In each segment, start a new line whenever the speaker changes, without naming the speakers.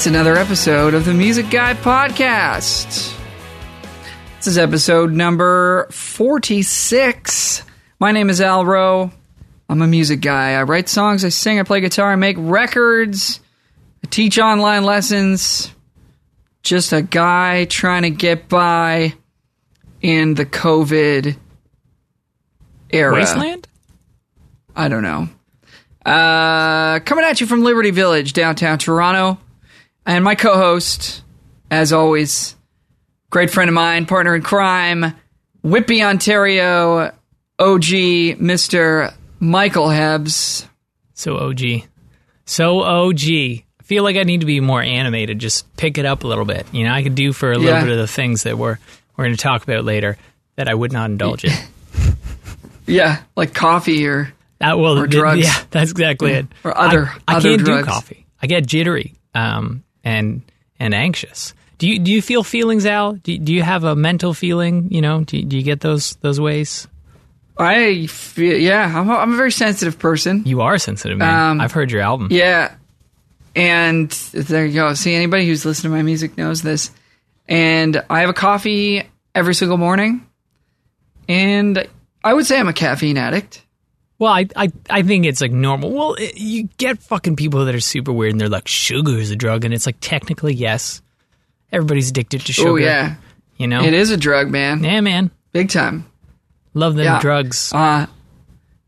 It's another episode of the Music Guy Podcast. This is episode number 46. My name is Al Rowe. I'm a music guy. I write songs, I sing, I play guitar, I make records, I teach online lessons. Just a guy trying to get by in the COVID era.
Wasteland?
I don't know. Uh, coming at you from Liberty Village, downtown Toronto. And my co host, as always, great friend of mine, partner in crime, Whitby Ontario, OG, Mr. Michael Hebbs.
So OG. So OG. I feel like I need to be more animated. Just pick it up a little bit. You know, I could do for a little
Yeah.
bit of the things that we're we're going to talk about later that I would not indulge in.
Yeah, like coffee or
That well,
Or drugs.
yeah, that's exactly it.
Or other-
I, I
other
can't
drugs.
do coffee. I get jittery um, and and anxious. Do you do you feel feelings, Al? Do, do you have a mental feeling? You know, do, you- do you get those those ways?
I feel, yeah, I'm a, I'm a very sensitive person.
You are sensitive, man.
Um,
I've heard your album.
Yeah. And there you go. See, anybody who's listened to my music knows this. And I have a coffee every single morning. And I would say I'm a caffeine addict.
Well, I, I I think it's like normal. Well, it, you get fucking people that are super weird and they're like, sugar is a drug. And it's like, technically, yes. Everybody's addicted to sugar.
Oh, yeah.
You know?
It is a drug, man.
Yeah, man.
Big time.
Love them
Yeah.
drugs.
Uh,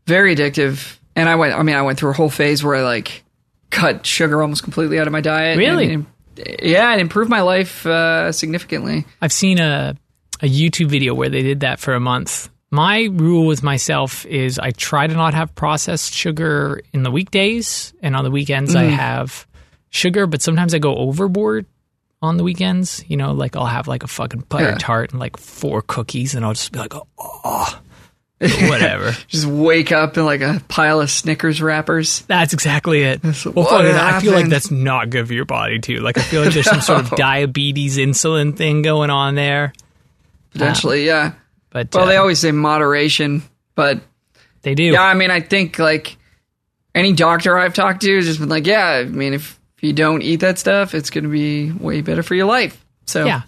very addictive. And I went, I mean, I went through a whole phase where I like cut sugar almost completely out of my diet.
Really?
And it- yeah, it improved my life uh, significantly.
I've seen a, a YouTube video where they did that for a month. My rule with myself is I try to not have processed sugar in the weekdays, and on the weekends I mm-hmm. have sugar, but sometimes I go overboard on the weekends. You know, like I'll have like a fucking butter
Yeah.
tart and like four cookies, and I'll just be like, oh, whatever.
Just wake up in like a pile of Snickers wrappers.
That's exactly it. Well,
what
fuck it, I feel like that's not good for your body too. Like I feel like there's some sort of diabetes insulin thing going on there.
Potentially, yeah.
But
Well,
uh,
they always say moderation, but
they do.
yeah, I mean, I think like any doctor I've talked to has just been like, yeah, I mean, if, if you don't eat that stuff, it's going to be way better for your life. So,
Yeah.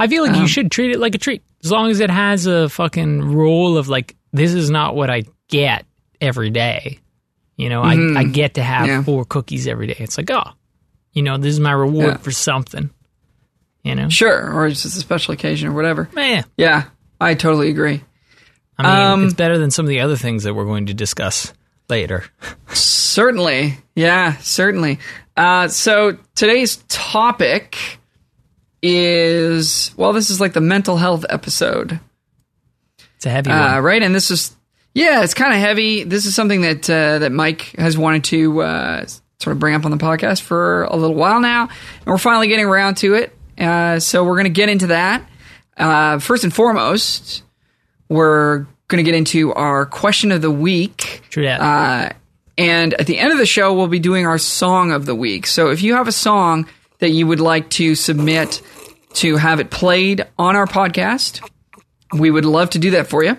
I feel like you
Um,
should treat it like a treat. As long as it has a fucking role of like, this is not what I get every day. You know, I, I get to have
Mm-hmm. Yeah.
four cookies every day. It's like, oh, you know, this is my reward
Yeah.
for something. You know?
sure, or it's just a special occasion or whatever.
Man,
Yeah, I totally agree.
I mean,
Um,
it's better than some of the other things that we're going to discuss later.
Certainly. Yeah, certainly. Uh, so today's topic is well, this is like the mental health episode.
It's a heavy
uh,
one.
right? And this is yeah, it's kind of heavy. This is something that uh, that Mike has wanted to uh, sort of bring up on the podcast for a little while now, and we're finally getting around to it. Uh, so we're going to get into that. Uh, first and foremost, we're going to get into our question of the week.
True that.
Uh, and at the end of the show, we'll be doing our song of the week. So if you have a song that you would like to submit to have it played on our podcast, we would love to do that for you.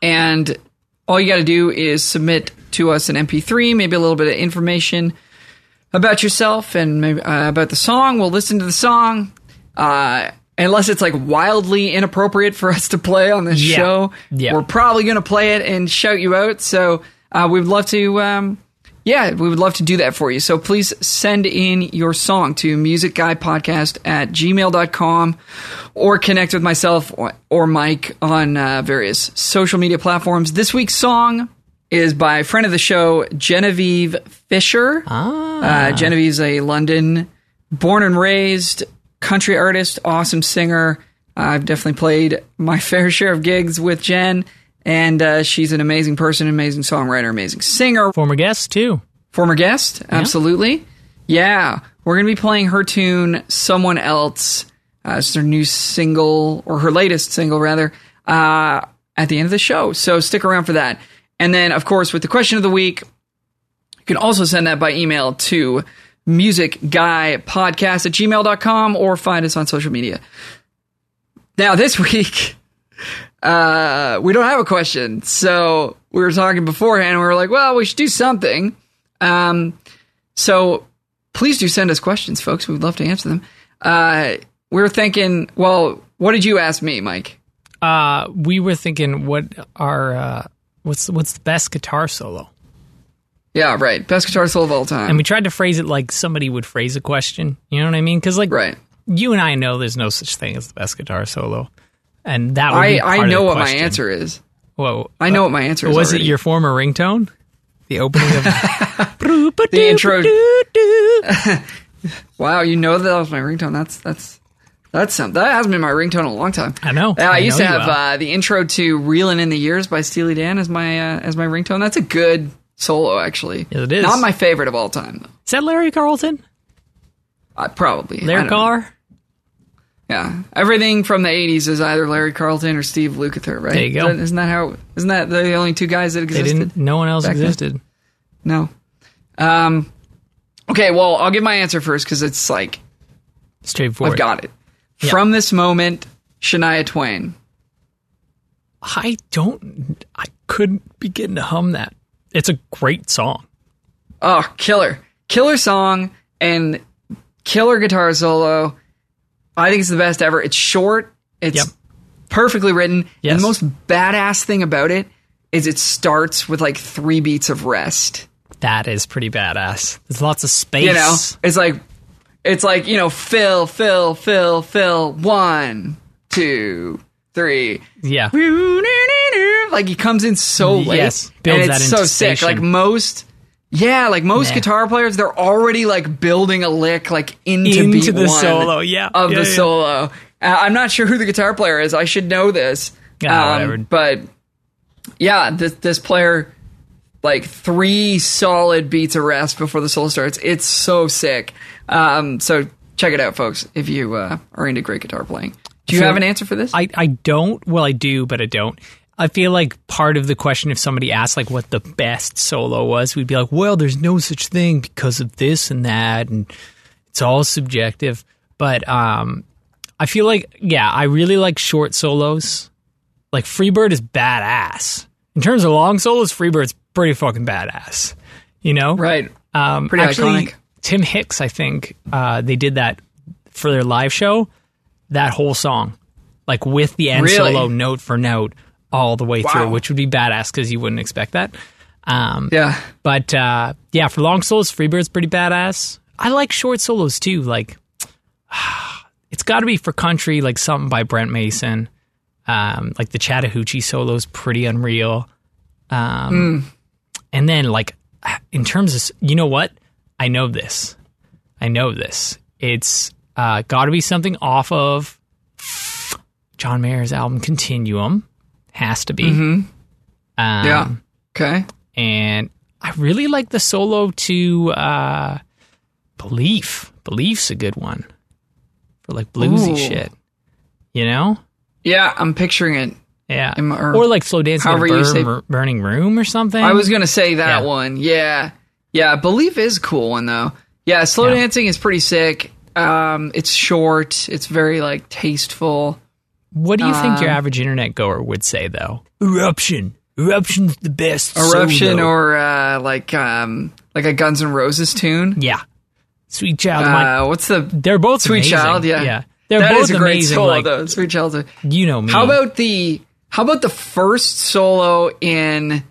And all you got to do is submit to us an MP3, maybe a little bit of information about yourself and maybe uh, about the song. We'll listen to the song. Uh, unless it's like wildly inappropriate for us to play on this
Yeah.
show,
Yeah.
we're probably going to play it and shout you out. So uh, we'd love to, um, yeah, we would love to do that for you. So please send in your song to musicguypodcast at gmail.com or connect with myself or, or Mike on uh, various social media platforms. This week's song is by friend of the show, Genevieve Fisher.
ah.
Uh, Genevieve's a London born and raised country artist, awesome singer. I've definitely played my fair share of gigs with Jen, and uh, she's an amazing person, amazing songwriter, amazing singer.
Former guest, too.
Former guest, absolutely. Yeah, we're going to be playing her tune, Someone Else. Uh, it's her new single, or her latest single, rather, uh, at the end of the show. So stick around for that. And then, of course, with the question of the week, you can also send that by email to musicguypodcast at gmail.com or find us on social media. Now, this week, uh, we don't have a question. So we were talking beforehand and we were like, well, we should do something. Um, so please do send us questions, folks. We'd love to answer them. Uh, we are thinking, well, what did you ask me, Mike?
Uh, we were thinking, what are uh, what's what's the best guitar solo?
Yeah, right. Best guitar solo of all time.
And we tried to phrase it like somebody would phrase a question. You know what I mean? Because like,
right.
you and I know there's no such thing as the best guitar solo, and that would
I I know what my answer is.
Whoa,
I know what my answer is.
was it your former ringtone? The opening of
The intro- Wow, you know that was my ringtone. That's that's that's something. That hasn't been my ringtone in a long time.
I know.
Uh, I,
I
used
know
to have
have.
uh, the intro to "Reeling in the Years" by Steely Dan as my uh, as my ringtone. That's a good solo, actually.
Yes, it is.
Not my favorite of all time, though.
Is that Larry Carlton?
Uh, probably
Larry
know.
Carr?
Yeah, everything from the '80s is either Larry Carlton or Steve Lukather, right?
There you go.
Isn't- that how? Isn't that the only two guys that
They
existed?
didn't. No one else
back then?
existed.
No. Um. Okay, well, I'll give my answer first because it's like
Straightforward.
I've got it.
Yeah.
From this moment, Shania Twain.
I don't. I couldn't begin to hum that. It's a great song.
Oh, killer. Killer song and killer guitar solo. I think it's the best ever. It's short, it's
Yep.
perfectly written.
Yes.
And the most badass thing about it is it starts with like three beats of rest.
That is pretty badass. There's lots of space.
You know? It's like it's like, you know, fill, fill, fill, fill, one, two, three.
Yeah.
Like he comes in so late.
Yes, builds
and
that
it's so sick. Like most yeah, like most
Nah.
guitar players, they're already like building a lick like into,
Into the solo, yeah.
of
Yeah,
the
yeah.
solo. Uh, I'm not sure who the guitar player is. I should know this. Um,
Ah, whatever.
But yeah, this this player like three solid beats of rest before the solo starts. It's so sick. Um, so check it out, folks, if you uh, are into great guitar playing. Do you
So-
have an answer for this?
I, I don't. Well, I do, but I don't. I feel like part of the question, if somebody asked like what the best solo was, we'd be like, well, there's no such thing because of this and that, and it's all subjective. But um, I feel like, yeah, I really like short solos. Like Freebird is badass. In terms of long solos, Freebird's pretty fucking badass. You know,
right.
Um,
Pretty
actually,
iconic.
Tim Hicks, I think, uh, they did that for their live show. That whole song, like with the end
Really?
solo, note for note, all the way
Wow.
through, which would be badass because you wouldn't expect that. Um,
Yeah.
but uh, yeah, for long solos, Freebird's pretty badass. I like short solos too. Like, it's got to be for country, like something by Brent Mason. Um, like the Chattahoochee solo's pretty unreal. Um, And then, like, in terms of, you know what? I know this. I know this. It's uh, got to be something off of John Mayer's album Continuum. Has to be. Um,
Yeah. Okay.
and I really like the solo to uh, Belief. Belief's a good one for like bluesy
Ooh.
shit. You know?
Yeah, I'm picturing it.
Yeah.
Am- or
or, like slow dancing
however you say-
burn, burning room or something.
I was gonna say that
Yeah.
one. Yeah, yeah. Belief is a cool one though. Yeah, slow
Yeah.
dancing is pretty sick. Um, it's short. It's very like tasteful.
What do you think your
Um,
average internet goer would say though? Eruption. Eruption's the best.
Eruption
solo.
or uh, like um, like a Guns N' Roses tune.
yeah. Sweet Child.
Uh, what's the
They're both
Sweet
amazing.
Child? Yeah,
yeah. They're
That
both
is a great
amazing.
solo
like
though. Sweet Child.
you know me.
How about the How about the first solo in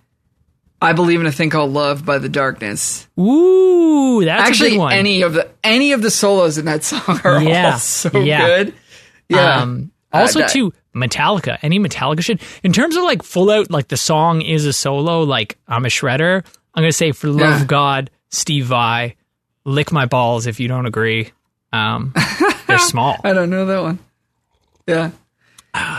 "I Believe in a Thing Called Love" by The Darkness?
Ooh, that's a
Actually,
good one.
any of the any of the solos in that song are
Yeah,
all so
yeah.
good. Yeah.
Um, also,
that-
too, Metallica. Any Metallica shit. In terms of like full out, like the song is a solo. Like I'm a shredder. I'm gonna say for the love
Yeah.
of God, Steve Vai, lick my balls if you don't agree. Um, they're small.
I don't know that one. Yeah.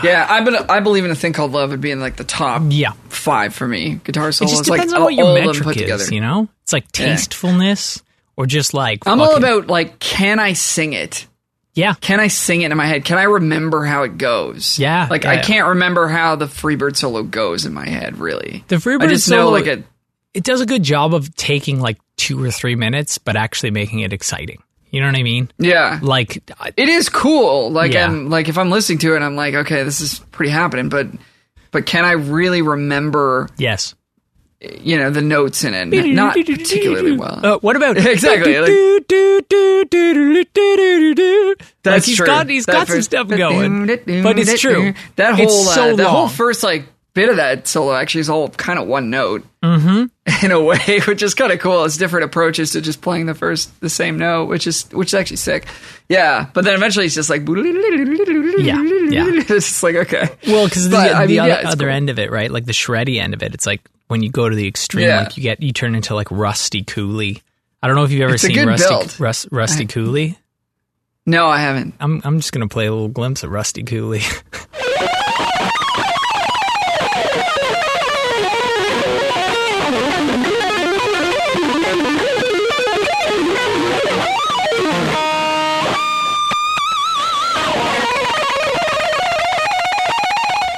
Yeah, I be- I believe in a thing called love would be in like the top
Yeah,
five for me. Guitar
solo.
it
just
like
depends on what your metric
put
is.
together.
You know, it's like
Yeah.
tastefulness or just like
I'm all about like, can I sing it?
Yeah.
Can I sing it in my head? Can I remember how it goes?
Yeah,
like
yeah,
I can't remember how the Freebird solo goes in my head. Really,
The Freebird
I just
solo,
know like a
it does a good job of taking like two or three minutes, but actually making it exciting. You know what I mean?
yeah.
Like,
it is cool. Like
Yeah.
I'm like if I'm listening to it, I'm like, okay, this is pretty happening. But but can I really remember
yes,
you know the notes in it not particularly well.
Uh, what about
Exactly, like-
Like
That's
he's
true.
got he's
That
got some stuff going, but it's true.
That
It's
whole
so
uh, that whole first like bit of that solo actually is all kind of one note mm-hmm. in a way, which is kind of cool. It's different approaches to just playing the first the same note, which is which is actually sick. Yeah, but then eventually it's just like
yeah. yeah.
It's just like okay,
Well, because the, the
I mean,
other,
yeah, it's
other
cool.
end of it, right? Like the shreddy end of it, it's like when you go to the extreme,
Yeah.
like you get you turn into like Rusty Cooley. I don't know if you've ever
It's
seen Rusty
build.
Rus, Rusty Cooley.
no, I haven't.
I'm I'm just gonna play a little glimpse of Rusty Cooley.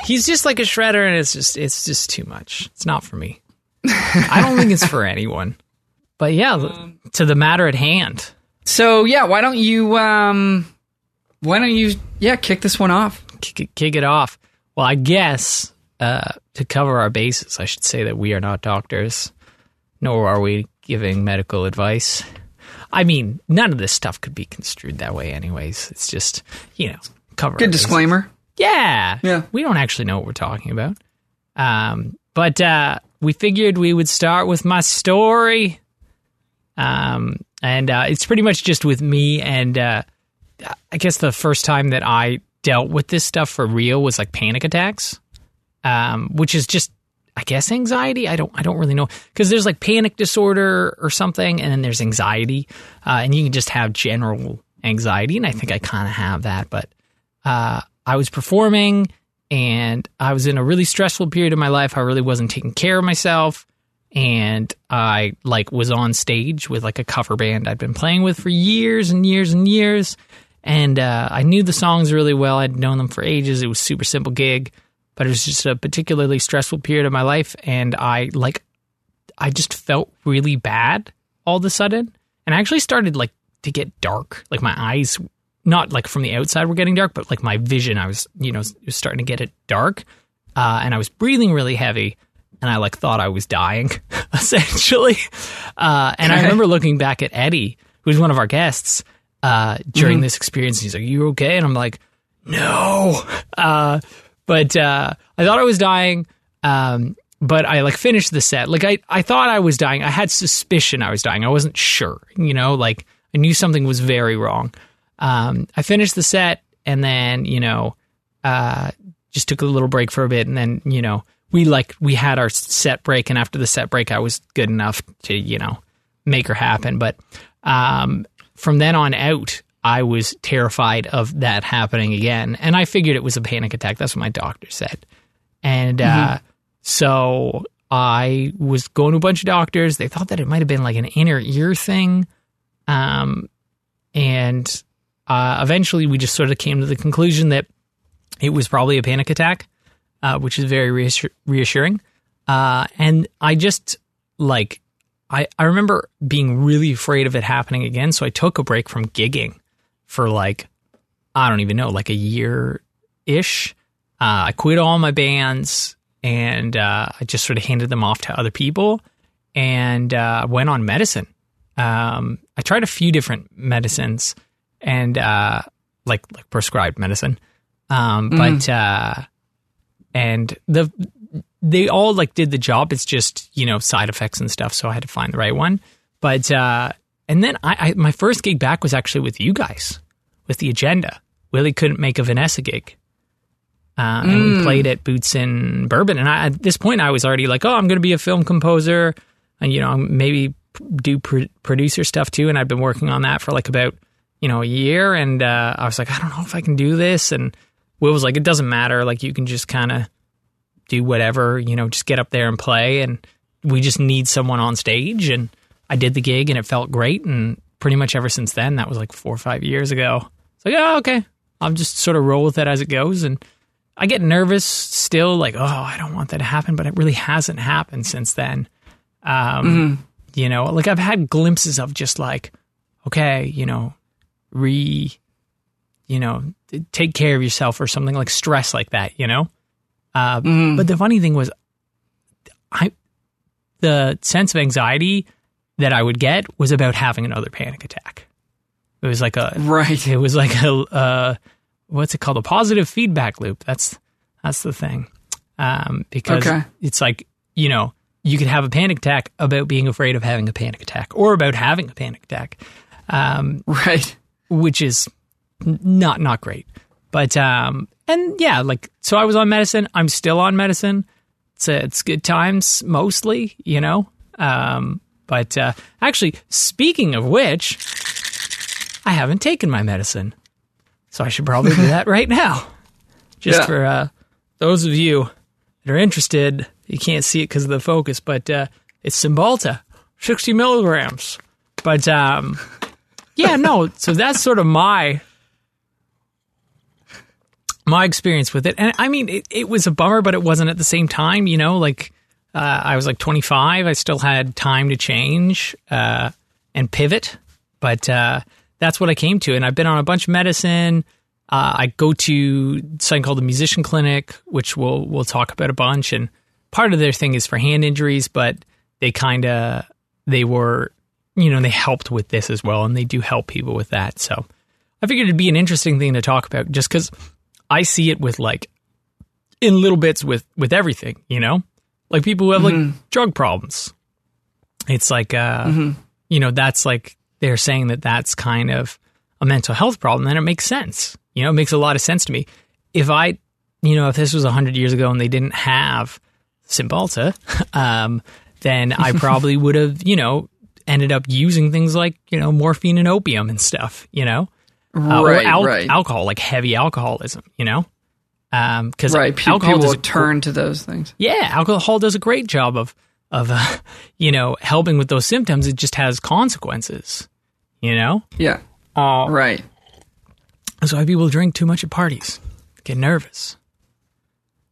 He's just like a shredder, and it's just it's just too much. It's not for me. I don't think it's for anyone. But yeah, to the matter at hand.
So yeah, why don't you um, why don't you yeah kick this one off?
kick it, kick it off. Well, I guess uh, to cover our bases, I should say that we are not doctors, nor are we giving medical advice. I mean, none of this stuff could be construed that way, anyways. It's just you know cover.
Good disclaimer.
Yeah,
Yeah.
We don't actually know what we're talking about. Um, but uh, we figured we would start with my story. Um, and uh, it's pretty much just with me and uh, I guess the first time that I dealt with this stuff for real was like panic attacks, um, which is just I guess anxiety. I don't I don't really know because there's like panic disorder or something, and then there's anxiety, uh, and you can just have general anxiety, and I think I kind of have that. But uh, I was performing, and I was in a really stressful period of my life. I really wasn't taking care of myself and I like was on stage with like a cover band I'd been playing with for years and years and years, and uh, I knew the songs really well. I'd known them for ages. It was super simple gig, but it was just a particularly stressful period of my life, and I like I just felt really bad all of a sudden, and I actually started like to get dark, like my eyes. Not like from the outside were getting dark, but like my vision, I was, you know, was starting to get it dark, uh, and I was breathing really heavy and I like thought I was dying, essentially. Uh, and I remember looking back at Eddie, who's one of our guests, uh, during this experience. He's like, "You okay?" And I'm like, "No." Uh, but uh, I thought I was dying. Um, but I like finished the set. Like I, I thought I was dying. I had suspicion I was dying. I wasn't sure. You know, like I knew something was very wrong. Um, I finished the set, and then you know, uh, just took a little break for a bit, and then you know, we like we had our set break, and after the set break, I was good enough to you know make her happen. But um, from then on out, I was terrified of that happening again, and I figured it was a panic attack. That's what my doctor said, and uh, so I was going to a bunch of doctors. They thought that it might have been like an inner ear thing, um, and uh, eventually we just sort of came to the conclusion that it was probably a panic attack, uh, which is very reassur- reassuring. Uh, and I just like, I, I remember being really afraid of it happening again. So I took a break from gigging for like, I don't even know, like a year ish. Uh, I quit all my bands and uh, I just sort of handed them off to other people and uh, went on medicine. Um, I tried a few different medicines and uh, like like prescribed medicine, um, but uh, and the they all like did the job. It's just you know side effects and stuff. So I had to find the right one. But uh, and then I, I my first gig back was actually with you guys with the agenda. Willie couldn't make a Vanessa gig. Uh, and we played at Boots and Bourbon. And I, at this point, I was already like, oh, I'm going to be a film composer and, you know, maybe do pr- producer stuff too. And I've been working on that for like about, you know, a year. And uh, I was like, I don't know if I can do this. And Will was like, it doesn't matter. Like, you can just kind of do whatever, you know, just get up there and play. And we just need someone on stage. And I did the gig and it felt great. And pretty much ever since then, that was like four or five years ago. It's like, oh, okay. I'll just sort of roll with it as it goes. And I get nervous still, like, oh, I don't want that to happen, but it really hasn't happened since then. Um, You know, like I've had glimpses of just like, okay, you know, re, you know, take care of yourself or something like stress like that, you know? Uh, But the funny thing was, I, the sense of anxiety that I would get was about having another panic attack. It was like a
Right.
it was like a uh, what's it called a positive feedback loop. That's that's the thing. Um, because
Okay.
it's like you know you could have a panic attack about being afraid of having a panic attack or about having a panic attack, um,
Right.
Which is not not great. But um, and yeah, like so I was on medicine. I'm still on medicine. It's uh, it's good times mostly, you know. Um, but uh, actually, speaking of which, I haven't taken my medicine, so I should probably do that right now. Just
Yeah.
for uh, those of you that are interested, you can't see it because of the focus, but uh, it's Cymbalta, sixty milligrams. But um, yeah, no. So that's sort of my my experience with it. And I mean, it, it was a bummer, but it wasn't at the same time. You know, like uh, I was like 25. I still had time to change uh, and pivot, but uh, that's what I came to. And I've been on a bunch of medicine. Uh, I go to something called the Musician Clinic, which we'll we'll talk about a bunch. And part of their thing is for hand injuries, but they kind of they were, you know, they helped with this as well, and they do help people with that. So I figured it'd be an interesting thing to talk about, just because I see it with like in little bits with with everything, you know, like people who have like drug problems. It's like, uh, you know, that's like they're saying that that's kind of a mental health problem, and it makes sense. You know, it makes a lot of sense to me. If I, you know, if this was hundred years ago and they didn't have Cymbalta, um, then I probably would have, you know, ended up using things like you know morphine and opium and stuff. You know, uh,
Right,
al-
right.
alcohol, like heavy alcoholism, you know? Because
Right. Pe-
alcohol
people
does
will
a,
turn to those things.
yeah, alcohol does a great job of of uh, you know helping with those symptoms. It just has consequences, you know.
Yeah.
Uh,
Right.
That's why people drink too much at parties, get nervous.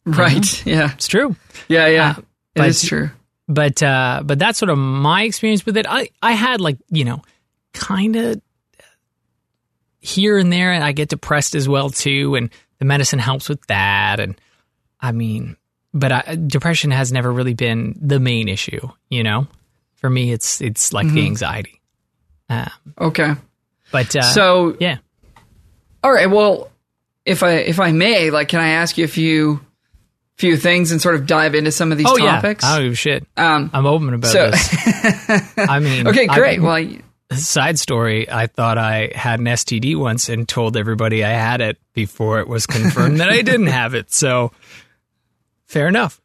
Right. Yeah.
It's true,
Yeah. Yeah.
Uh,
it is true.
But uh, but that's sort of my experience with it. I I had like you know kind of here and there, and I get depressed as well too, and the medicine helps with that. And I mean, but I, depression has never really been the main issue. You know, for me, it's it's like the anxiety. Uh,
Okay.
but uh,
so,
yeah,
all right. Well, if I if I may, like, can I ask you if few few things and sort of dive into some of these
oh
topics?
yeah, I don't give a shit.
Um.
I'm open about
So-
this. I mean,
Okay.
I-
Great. well, y-
side story i thought i had an std once and told everybody i had it before it was confirmed that i didn't have it so fair enough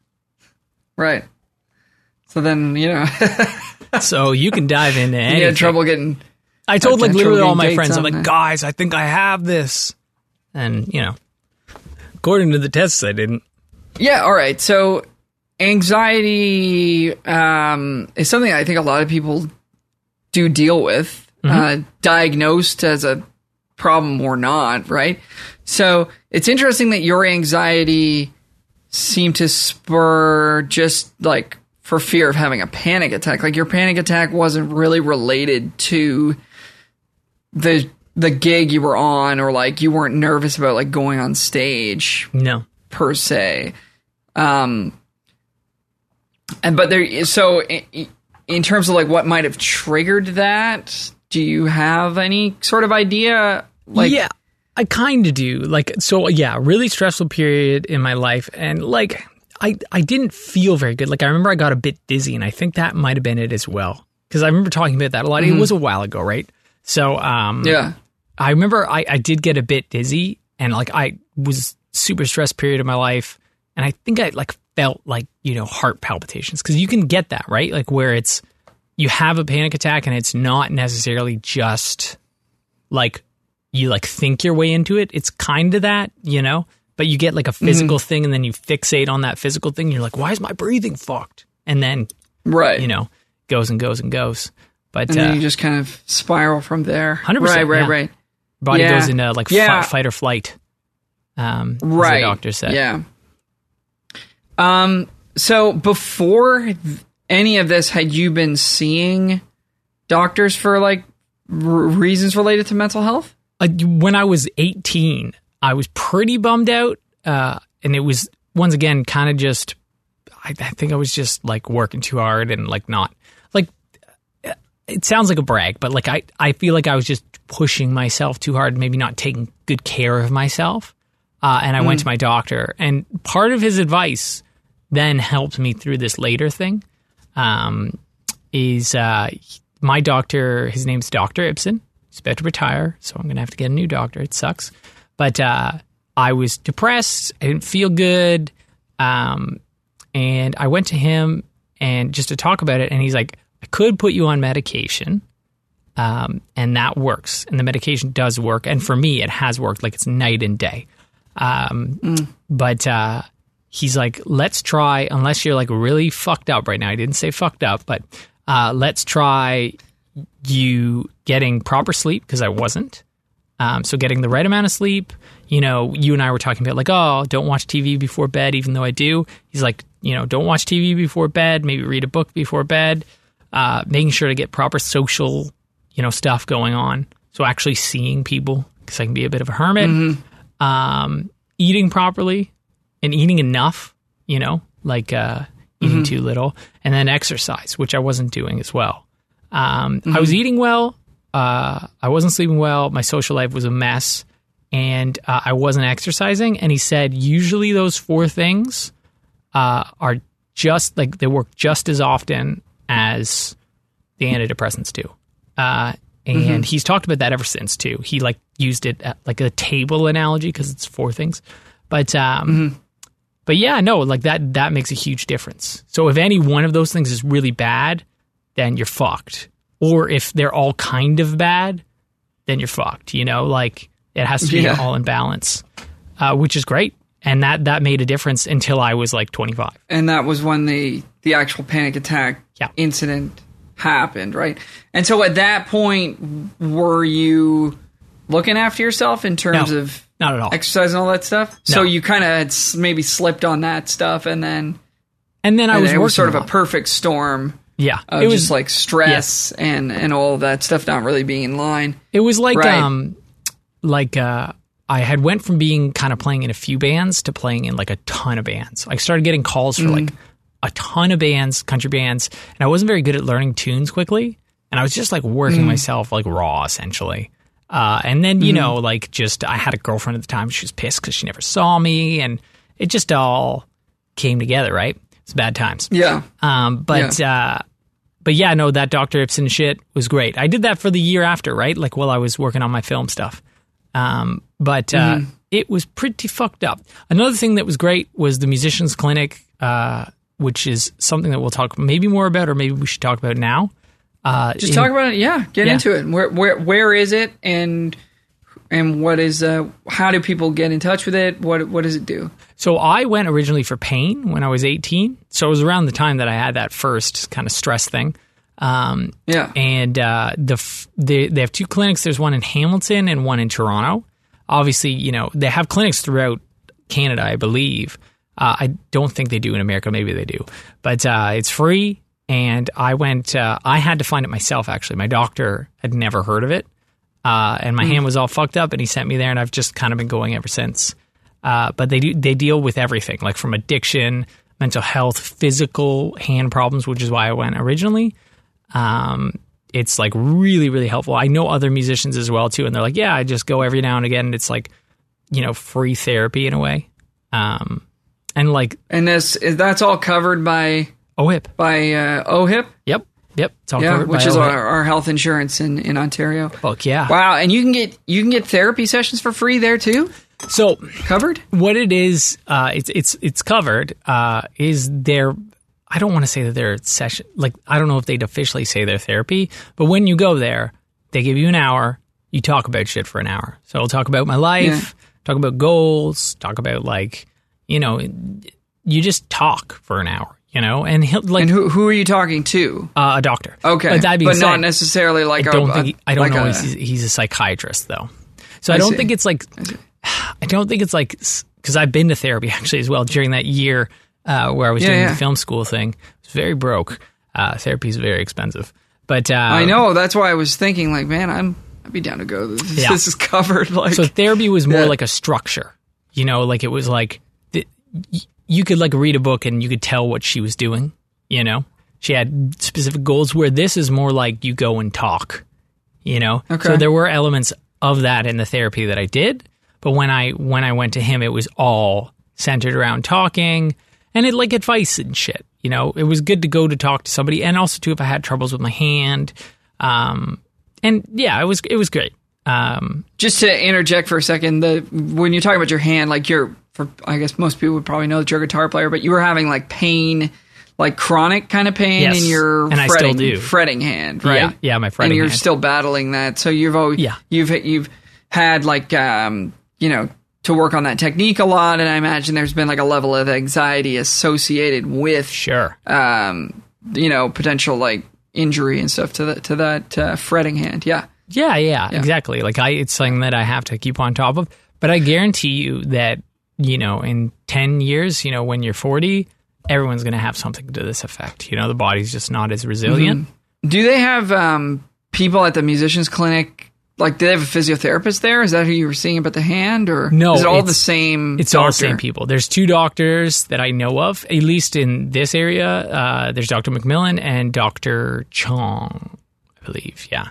right. So then you know
so you can dive into
you
anything
had trouble getting.
i told like literally all my friends i'm like
that.
guys i think i have this and you know according to the tests i didn't
Yeah. All right. So anxiety um, is something I think a lot of people do deal with, uh, diagnosed as a problem or not, right? So it's interesting that your anxiety seemed to spur just like for fear of having a panic attack. Like your panic attack wasn't really related to the the gig you were on or like you weren't nervous about like going on stage
no
per se. Um, and but there, so in, in terms of like what might have triggered that, do you have any sort of idea? Like,
yeah i kind of do. Like so yeah really stressful period in my life and like i i didn't feel very good. Like i remember i got a bit dizzy and i think that might have been it as well. Because i remember talking about that a lot. It was a while ago right? So um
yeah,
i remember I, I did get a bit dizzy and like i was super stressed period of my life and i think i like felt like you know heart palpitations because you can get that right like where it's you have a panic attack and it's not necessarily just like you like think your way into it. It's kind of that, you know, but you get like a physical thing and then you fixate on that physical thing. You're like, why is my breathing fucked? And then,
right.
you know, goes and goes and goes. But
and then
uh,
you just kind of spiral from there.
100%,
Right, right,
yeah.
right,
body
yeah.
goes into like
Yeah.
fi- fight or flight. Um,
right.
doctor said.
Yeah. Um. So before any of this, had you been seeing doctors for like r- reasons related to mental health?
Uh, when I was 18, I was pretty bummed out. Uh, and it was, once again, kind of just, I, I think I was just like working too hard and like not like it sounds like a brag, but like I, I feel like I was just pushing myself too hard, maybe not taking good care of myself. Uh, and I went to my doctor, and part of his advice then helped me through this later thing. Um, is uh, my doctor? His name's Doctor Ibsen. He's about to retire, so I'm gonna have to get a new doctor. It sucks, but uh, I was depressed. I didn't feel good, um, and I went to him and just to talk about it, and he's like, "I could put you on medication." Um, and that works, and the medication does work, and for me, it has worked. Like it's night and day. Um, But uh, he's like, let's try, unless you're like really fucked up right now. I didn't say fucked up, but uh, let's try you getting proper sleep because I wasn't. Um, so getting the right amount of sleep. You know, you and I were talking about like, oh, don't watch TV before bed, even though I do. He's like, you know, don't watch TV before bed. Maybe read a book before bed. Uh, making sure to get proper social, you know, stuff going on. So actually seeing people because I can be a bit of a hermit. Um, eating properly and eating enough. You know, like uh, eating too little, and then exercise, which I wasn't doing as well. Um, I was eating well. Uh, I wasn't sleeping well. My social life was a mess, and uh, I wasn't exercising. And he said usually those four things uh, are just like they work just as often as the antidepressants do. Uh, and he's talked about that ever since too. He like used it at, like a table analogy because it's four things. But um, but yeah, no, like that that makes a huge difference. So if any one of those things is really bad, then you're fucked. Or if they're all kind of bad, then you're fucked. You know, like it has to be
Yeah.
all in balance, uh, which is great. And that that made a difference until I was like 25.
and that was when the the actual panic attack
Yeah.
incident happened, right? And so at that point, were you looking after yourself in terms
No,
of
not at all.
exercise and all that stuff? So you kind of had maybe slipped on that stuff, and then
And then I
and
was
was sort of a perfect storm
yeah.
of
it was
just like stress and and all that stuff not really being in line.
It was like
Right.
um like uh I had went from being kind of playing in a few bands to playing in like a ton of bands. I started getting calls for like a ton of bands, country bands, and I wasn't very good at learning tunes quickly. And I was just like working myself like raw essentially. Uh, and then you know like just I had a girlfriend at the time. She was pissed because she never saw me, and it just all came together. Right? It's bad times.
Yeah,
Um, but uh, but yeah, no, that Dr. Ibsen shit was great. I did that for the year after, right? Like while I was working on my film stuff. Um, but uh, it was pretty fucked up. Another thing that was great was the musicians clinic, uh, which is something that we'll talk maybe more about, or maybe we should talk about now. Uh,
just talk about it. Yeah, get
Yeah.
into it. Where where where is it, and and what is uh how do people get in touch with it? What what does it do?
So I went originally for pain when I was 18. So it was around the time that I had that first kind of stress thing. Um,
Yeah,
and uh, the f- they they have two clinics. There's one in Hamilton and one in Toronto. Obviously, you know they have clinics throughout Canada, I believe. Uh, I don't think they do in America. Maybe they do, but uh, it's free. And I went. Uh, I had to find it myself. Actually, my doctor had never heard of it, uh, and my hand was all fucked up. And he sent me there, and I've just kind of been going ever since. Uh, but they do they deal with everything, like from addiction, mental health, physical hand problems, which is why I went originally um, it's like really really helpful i know other musicians as well too and they're like yeah i just go every now and again and it's like you know free therapy in a way um, and like
and this that's all covered by
ohip
by uh, OHIP.
yep yep it's all
Yeah, which is our, our health insurance in, in Ontario.
Fuck yeah
Wow, and you can get you can get therapy sessions for free there too.
so
Covered.
what it is uh, it's it's it's covered uh, is there I don't want to say that they're session like I don't know if they'd officially say their therapy, but when you go there, they give you an hour. You talk about shit for an hour. So I'll talk about my life,
Yeah.
talk about goals, talk about like you know, you just talk for an hour, you know, and he'll like
And who who are you talking to?
uh, a doctor.
Okay,
but, that being
but
said,
not necessarily like
I don't
a-
think he- I don't
like
know.
a-
he's, he's a psychiatrist though, so I,
I
don't
see.
think it's like. I don't think it's like because I've been to therapy actually as well during that year uh, where I was
Yeah,
doing
yeah.
the film school thing. It was very broke. Uh, therapy is very expensive, but uh,
I know that's why I was thinking like, man, I'm I'd be down to go. This,
Yeah.
this is covered. Like,
So therapy was more like a structure, you know, like it was like the, y- you could like read a book and you could tell what she was doing. You know, she had specific goals. Where this is more like you go and talk. You know,
Okay.
so there were elements of that in the therapy that I did, but when I when I went to him, it was all centered around talking and it like advice and shit. You know, it was good to go to talk to somebody, and also too if I had troubles with my hand. Um, and yeah, it was it was great. Um,
Just to interject for a second, the when you're talking about your hand, like you're, for I guess most people would probably know that you're a guitar player, but you were having like pain, like chronic kind of pain
Yes,
in your
and I still
fretting,
do.
fretting hand, right?
Yeah, yeah, my fretting
and you're
hand.
still battling that. So you've always,
Yeah.
you've you've had like um, you know to work on that technique a lot, and I imagine there's been like a level of anxiety associated with
sure.
um, you know potential like injury and stuff to that to that uh, fretting hand. Yeah.
Yeah, yeah, exactly. Like I, it's something that I have to keep on top of. But I guarantee you that you know, in ten years, you know, when you're forty, everyone's going to have something to this effect. You know, the body's just not as resilient.
Do they have um, people at the musicians clinic? Like, do they have a physiotherapist there? Is that who you were seeing about the hand, or
No,
Is it all the same?
It's all the same people. There's two doctors that I know of, at least in this area. Uh, there's Dr. McMillan and Dr. Chong, I believe. Yeah,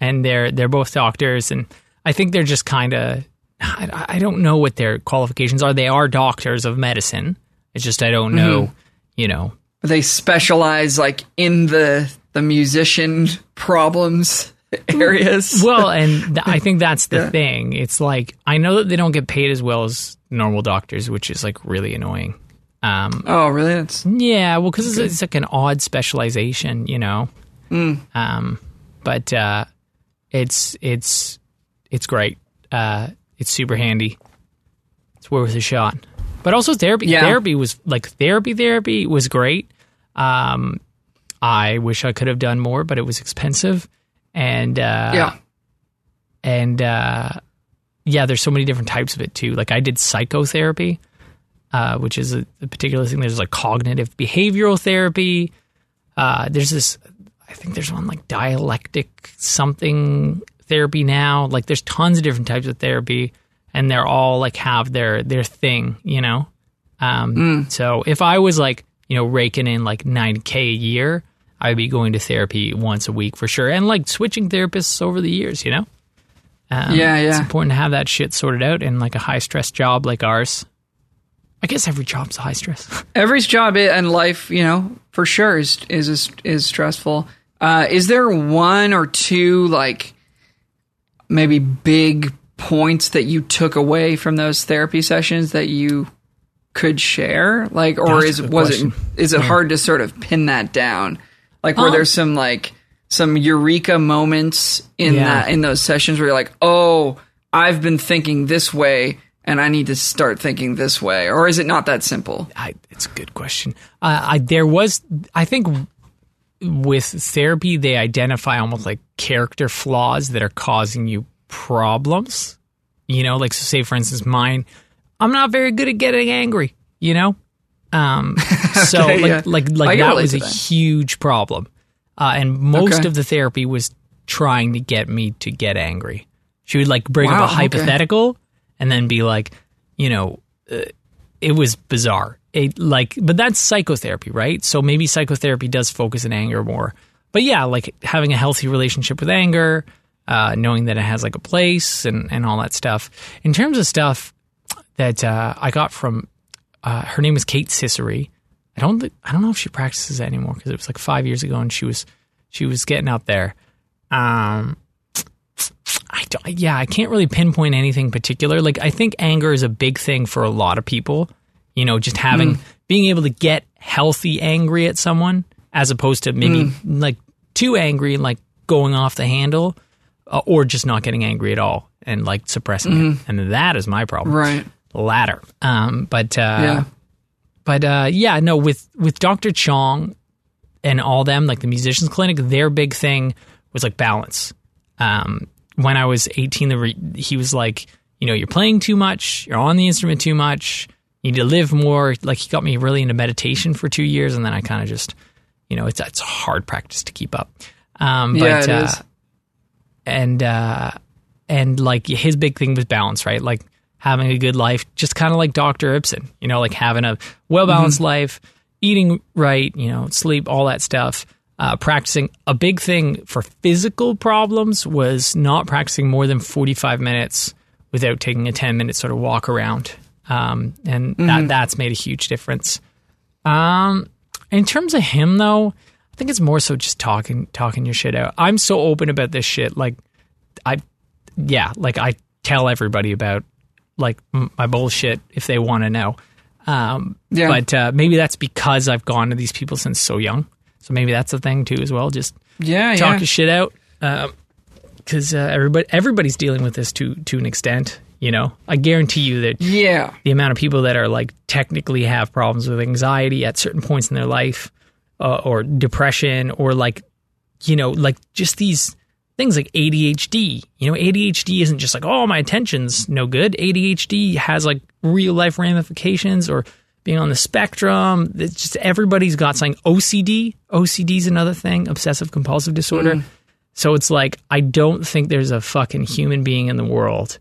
and they're they're both doctors, and I think they're just kind of. I, I don't know what their qualifications are. They are doctors of medicine. It's just I don't know.
Mm-hmm.
You know,
They specialize like in the the musician problems areas.
well, and th- I think that's the thing. It's like I know that they don't get paid as well as normal doctors, which is like really annoying. Um,
oh, really? That's
Yeah, well, because it's, it's like an odd specialization, you know.
Mm.
Um, but uh, it's it's it's great. Uh, it's super handy. It's worth a shot. But also therapy.
Yeah.
Therapy was like therapy. Therapy was great. Um, I wish I could have done more, but it was expensive. And uh,
yeah.
and uh, yeah, there's so many different types of it too. Like I did psychotherapy, uh, which is a, a particular thing. There's like cognitive behavioral therapy. Uh, there's this, I think there's one like dialectic something therapy now. Like there's tons of different types of therapy, and they're all like have their their thing, you know. Um, So if I was like you know raking in like 9k a year, I'd be going to therapy once a week for sure, and like switching therapists over the years, you know. Um,
Yeah,
It's important to have that shit sorted out in like a high stress job like ours. I guess every job's a high stress.
Every job and life, you know, for sure is is is stressful. Uh, is there one or two like maybe big points that you took away from those therapy sessions that you could share? Like, or
That's
is was
question.
it is it hard to sort of pin that down? Like, were
Um,
there some like some eureka moments in
Yeah.
that in those sessions where you're like, oh, I've been thinking this way. And I need to start thinking this way, or is it not that simple?
I, it's a good question. Uh, I there was, I think, with therapy they identify almost like character flaws that are causing you problems. You know, like so say for instance, mine. I'm not very good at getting angry. You know, um, so
Okay,
like
yeah.
like
I
like that was a
that.
huge problem, uh, and most
Okay.
of the therapy was trying to get me to get angry. She would like bring
Wow,
up a
okay.
hypothetical and then be like, you know, uh, it was bizarre. It like, but that's psychotherapy, right? So maybe psychotherapy does focus in anger more. But yeah, like having a healthy relationship with anger, uh, knowing that it has like a place and and all that stuff. In terms of stuff that uh, I got from, uh, her name was Kate Cicery. I don't thi- I don't know if she practices that anymore because it was like five years ago and she was she was getting out there. Um, I don't, yeah, I can't really pinpoint anything particular. Like I think anger is a big thing for a lot of people. You know, just having being able to get healthy angry at someone as opposed to maybe like too angry and like going off the handle, uh, or just not getting angry at all and like suppressing it. And that is my problem.
Right.
Latter. Um, but uh,
Yeah.
but uh, yeah, no, with with Dr. Chong and all them, like the musicians clinic, their big thing was like balance. Um, when I was 18, the re- he was like, you know, you're playing too much, you're on the instrument too much, you need to live more. Like he got me really into meditation for two years, and then I kind of just, you know, it's it's hard practice to keep up. Um,
Yeah,
but,
it
uh,
is.
and uh and like his big thing was balance right like having a good life, just kind of like Dr. Ibsen, you know, like having a well balanced
Mm-hmm.
life, eating right, you know, sleep, all that stuff. Uh, practicing a big thing for physical problems was not practicing more than 45 minutes without taking a 10 minute sort of walk around. Um, and
Mm-hmm.
that, that's made a huge difference. Um, in terms of him though, I think it's more so just talking, talking your shit out. I'm so open about this shit. Like, I, yeah, like I tell everybody about like my bullshit if they want to know. Um,
Yeah.
but uh, maybe that's because I've gone to these people since so young. So maybe that's a thing too as well. Just
Yeah,
talk
yeah.
your shit out. Because uh, everybody everybody's dealing with this to to an extent. You know, I guarantee you that
Yeah.
the amount of people that are like technically have problems with anxiety at certain points in their life uh, or depression or like you know like just these things like ADHD you know ADHD isn't just like oh my attention's no good. ADHD has like real life ramifications or being on the spectrum. It's just everybody's got something. OCD OCD's another thing obsessive compulsive disorder. So it's like I don't think there's a fucking human being in the world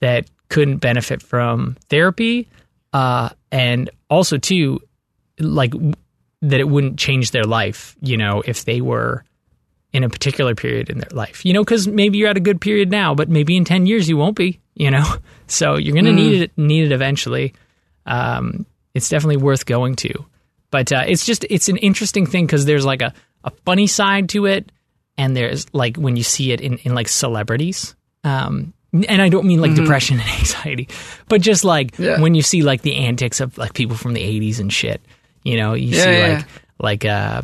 that couldn't benefit from therapy uh, and also too like that it wouldn't change their life you know if they were in a particular period in their life you know because maybe you're at a good period now but maybe in 10 years you won't be you know? So you're gonna need it need it eventually. Um, it's definitely worth going to. But uh, it's just it's an interesting thing because there's like a, a funny side to it and there's like when you see it in, in like celebrities um, and I don't mean like depression and anxiety, but just like
Yeah.
when you see like the antics of like people from the 80s and shit, you know, you
Yeah,
see
yeah,
like like uh,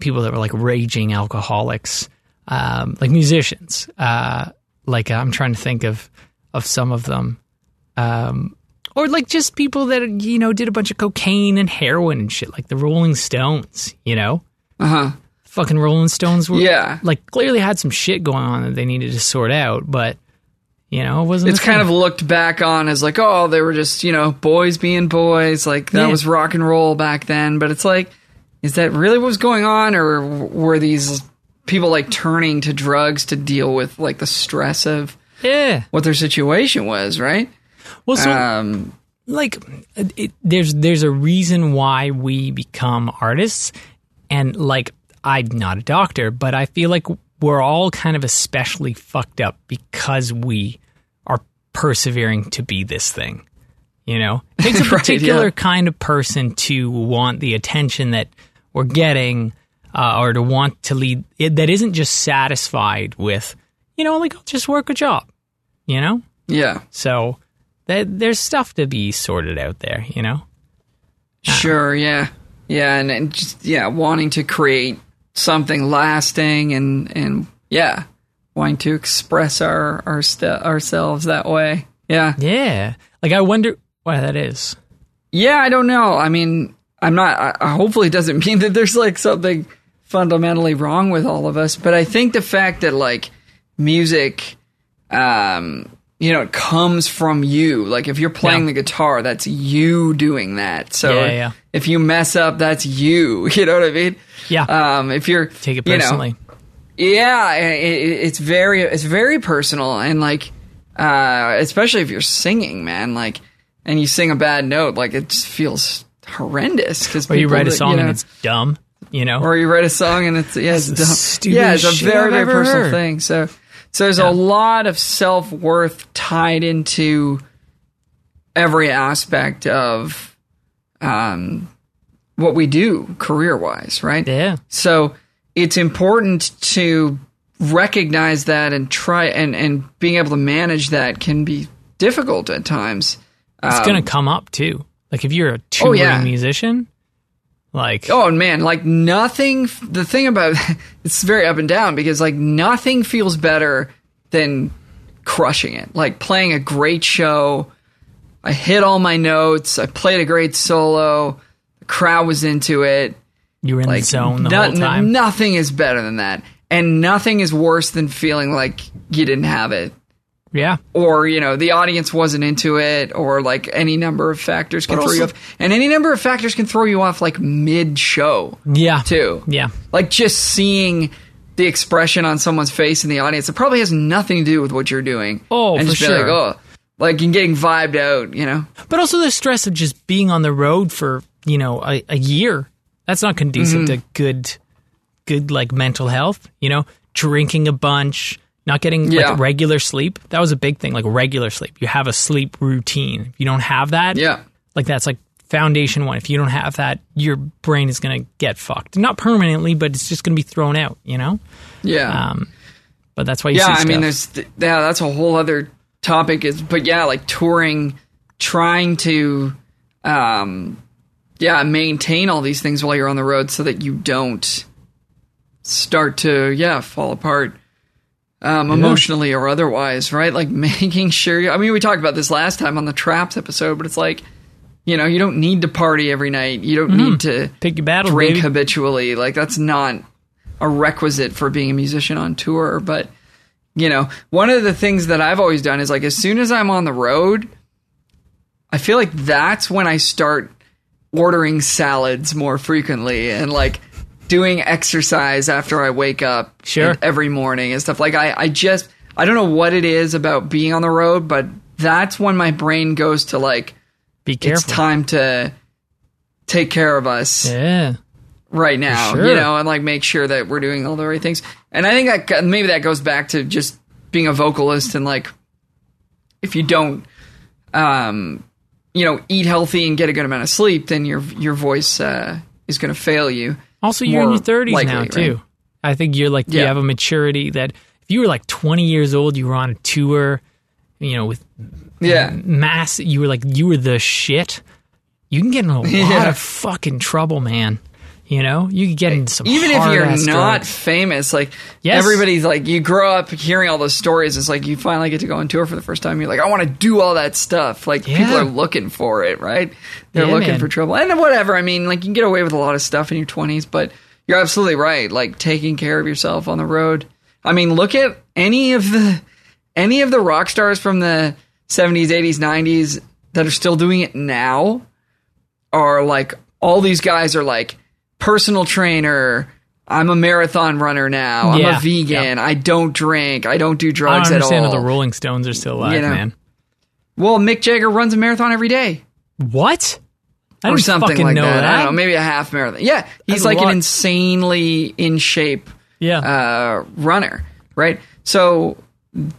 people that were like raging alcoholics, um, like musicians. Uh, like I'm trying to think of of some of them, um, or like just people that you know did a bunch of cocaine and heroin and shit, like the Rolling Stones. You know,
Uh huh.
fucking Rolling Stones were
Yeah.
like clearly had some shit going on that they needed to sort out, but you know, it wasn't.
It's kind of looked back on as like, oh, they were just, you know, boys being boys. Like, that
Yeah.
was rock and roll back then. But it's like, is that really what was going on? Or were these people like turning to drugs to deal with like the stress of
yeah.
what their situation was, right?
Well, so
Um,
like it, there's there's a reason why we become artists and like i'm not a doctor but i feel like we're all kind of especially fucked up because we persevering to be this thing you know it takes a
Right,
particular
yeah.
kind of person to want the attention that we're getting uh, or to want to lead it, that isn't just satisfied with you know like I'll just work a job you know
yeah.
so that there's stuff to be sorted out there, you know.
Sure, yeah, yeah, and, and just yeah, wanting to create something lasting, and and yeah, wanting to express our our st- ourselves that way. Yeah,
Yeah. Like I wonder why that is.
yeah. I don't know. I mean, I'm not. I, hopefully, it doesn't mean that there's like something fundamentally wrong with all of us, but I think the fact that like music, um, you know, it comes from you. Like if you're playing
Yeah.
the guitar, that's you doing that. So
Yeah, yeah.
if you mess up, that's you. You know what I mean?
Yeah.
Um, if you're
Take it
you know,
personally.
Yeah, it, it- it's very it's very personal and like uh, especially if you're singing, man. Like, and you sing a bad note, like it just feels horrendous. Because
or you write a song and it's dumb, you know.
or you write a song and it's yeah, it's dumb. yeah, it's a very very personal
heard.
thing. So, so there's a lot of self worth tied into every aspect of um what we do career wise, right?
yeah.
So it's important to recognize that and try and and being able to manage that can be difficult at times.
It's
Um,
going to come up too. Like if you're a touring
yeah.
musician, like
Oh man, like nothing. The thing about it's very up and down because like nothing feels better than crushing it. Like playing a great show. I hit all my notes. I played a great solo. The crowd was into it.
You're in
Like
the zone the
no-
whole time.
nothing is better than that, and nothing is worse than feeling like you didn't have it.
yeah.
or you know the audience wasn't into it or like any number of factors can
But
throw you
also-
off and any number of factors can throw you off like mid show
Yeah.
too
Yeah.
like just seeing the expression on someone's face in the audience it probably has nothing to do with what you're doing
Oh,
and
for
just be
sure.
like oh like and getting vibed out, you know.
But also the stress of just being on the road for you know a, a year. That's not conducive
Mm-hmm.
to good, good like mental health. You know, drinking a bunch, not getting
Yeah.
like regular sleep. That was a big thing. Like regular sleep. You have a sleep routine. If you don't have that,
Yeah.
like that's like foundation one. If you don't have that, your brain is gonna get fucked. Not permanently, but it's just gonna be thrown out. You know.
Yeah.
Um, but that's why you
yeah, I mean, there's th- yeah, that's a whole other topic. Is but yeah, like touring, trying to, um, yeah, maintain all these things while you're on the road so that you don't start to yeah fall apart. Um, emotionally or otherwise, right? Like making sure. You, I mean, we talked about this last time on the Traps episode, but it's like, you know, you don't need to party every night. You don't need to
Pick your battle,
drink
baby.
habitually. Like that's not a requisite for being a musician on tour. But you know, one of the things that I've always done is like as soon as I'm on the road, I feel like that's when I start ordering salads more frequently and like doing exercise after I wake up
Sure.
every morning and stuff. Like I, I just I don't know what it is about being on the road, but that's when my brain goes to like
Be careful.
it's time to take care of us
Yeah.
right now,
Sure.
you know, and like make sure that we're doing all the right things. And I think that maybe that goes back to just being a vocalist and like if you don't, um, you know, eat healthy and get a good amount of sleep, then your your voice uh, is going to fail you.
Also, you're in your 30s
likely,
now
right?
too. I think you're like you have a maturity that if you were like 20 years old, you were on a tour, you know, with
Yeah,
mass, you were like you were the shit. You can get in a lot
Yeah.
of fucking trouble, man. You know, you can get into some
even if you're not
drugs.
famous, like
Yes.
everybody's like you grow up hearing all those stories. It's like you finally get to go on tour for the first time. You're like, I want to do all that stuff. Like people are looking for it, right? They're
Yeah,
looking
man.
for trouble and whatever. I mean, like you can get away with a lot of stuff in your 20s, but you're absolutely right. Like taking care of yourself on the road. I mean, look at any of the any of the rock stars from the 70s, 80s, 90s that are still doing it now are like all these guys are like personal trainer. I'm a marathon runner now. I'm
Yeah.
a vegan. I don't drink. I don't do
I
drugs
don't
at
understand
all.
how the Rolling Stones are still alive,
You know.
man.
well, Mick Jagger runs a marathon every day
What? I
or something
fucking
like
know
that.
that.
I don't know, maybe a half marathon. Yeah, he's
That's
like an insanely in shape
yeah.
uh, runner, right? So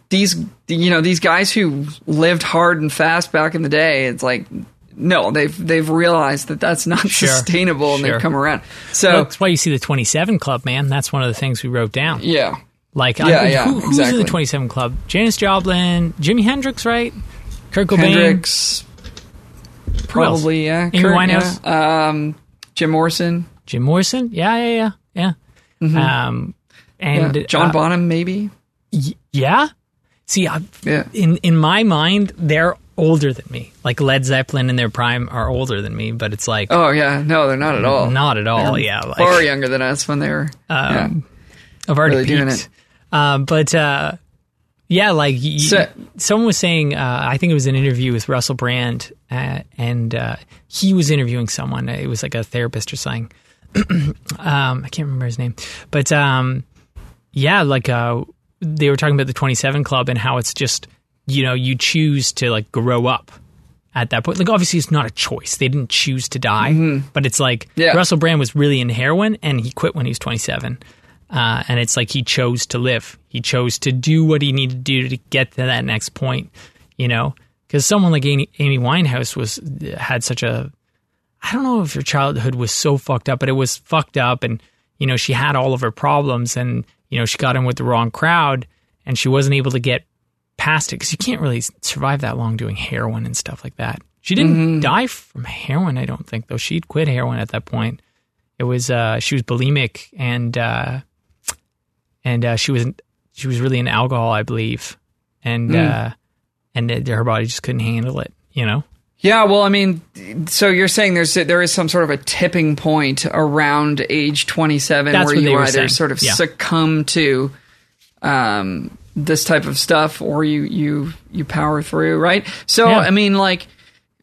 these you know these guys who lived hard and fast back in the day, it's like no, they've they've realized that that's not
Sure.
sustainable, and
Sure.
they've come around. So
That's why you see the 27 Club, man. That's one of the things we wrote down.
yeah,
Like,
Yeah,
I,
yeah,
who, who's in the 27 Club? Janis Joplin, Jimi Hendrix, right? Kurt Cobain.
Hendrix, probably yeah,
Amy
Kurt,
Winehouse?
yeah. um, Jim Morrison,
Jim Morrison. Yeah, yeah, yeah, yeah. Um, and
Mm-hmm. yeah. John
uh,
Bonham, maybe.
y- yeah. See, I,
Yeah,
in in my mind, they're older than me. Like Led Zeppelin in their prime are older than me, but it's like
oh yeah, no, they're not at all.
not at all. Yeah, like
Far younger than us when they were. yeah.
um, I've already
really doing it.
Um, but uh, yeah, like
So-
someone was saying, uh, I think it was an interview with Russell Brand, uh, and uh, he was interviewing someone. It was like a therapist or something. um, I can't remember his name, but um, yeah, like uh, they were talking about the Twenty Seven Club and how it's just you know you choose to like grow up at that point. Like obviously it's not a choice; they didn't choose to die, but it's like
Mm-hmm. Yeah.
Russell Brand was really in heroin and he quit when he was twenty seven. Uh, and it's like he chose to live. He chose to do what he needed to do to get to that next point, you know. Because someone like Amy, Amy Winehouse was had such a, I don't know if her childhood was so fucked up, but it was fucked up, and you know she had all of her problems, and you know she got in with the wrong crowd, and she wasn't able to get past it because you can't really survive that long doing heroin and stuff like that. She didn't die from heroin, I don't think, though. She'd quit heroin at that point. It was uh, she was bulimic and uh, and uh, she was she was really into alcohol, I believe, and uh, and it- her body just couldn't handle it. You know,
Yeah, well, I mean, so you're saying there's there is some sort of a tipping point around age 27
That's
where you either
saying.
sort of
Yeah.
succumb to um, this type of stuff or you you you power through, right? So,
Yeah.
I mean, like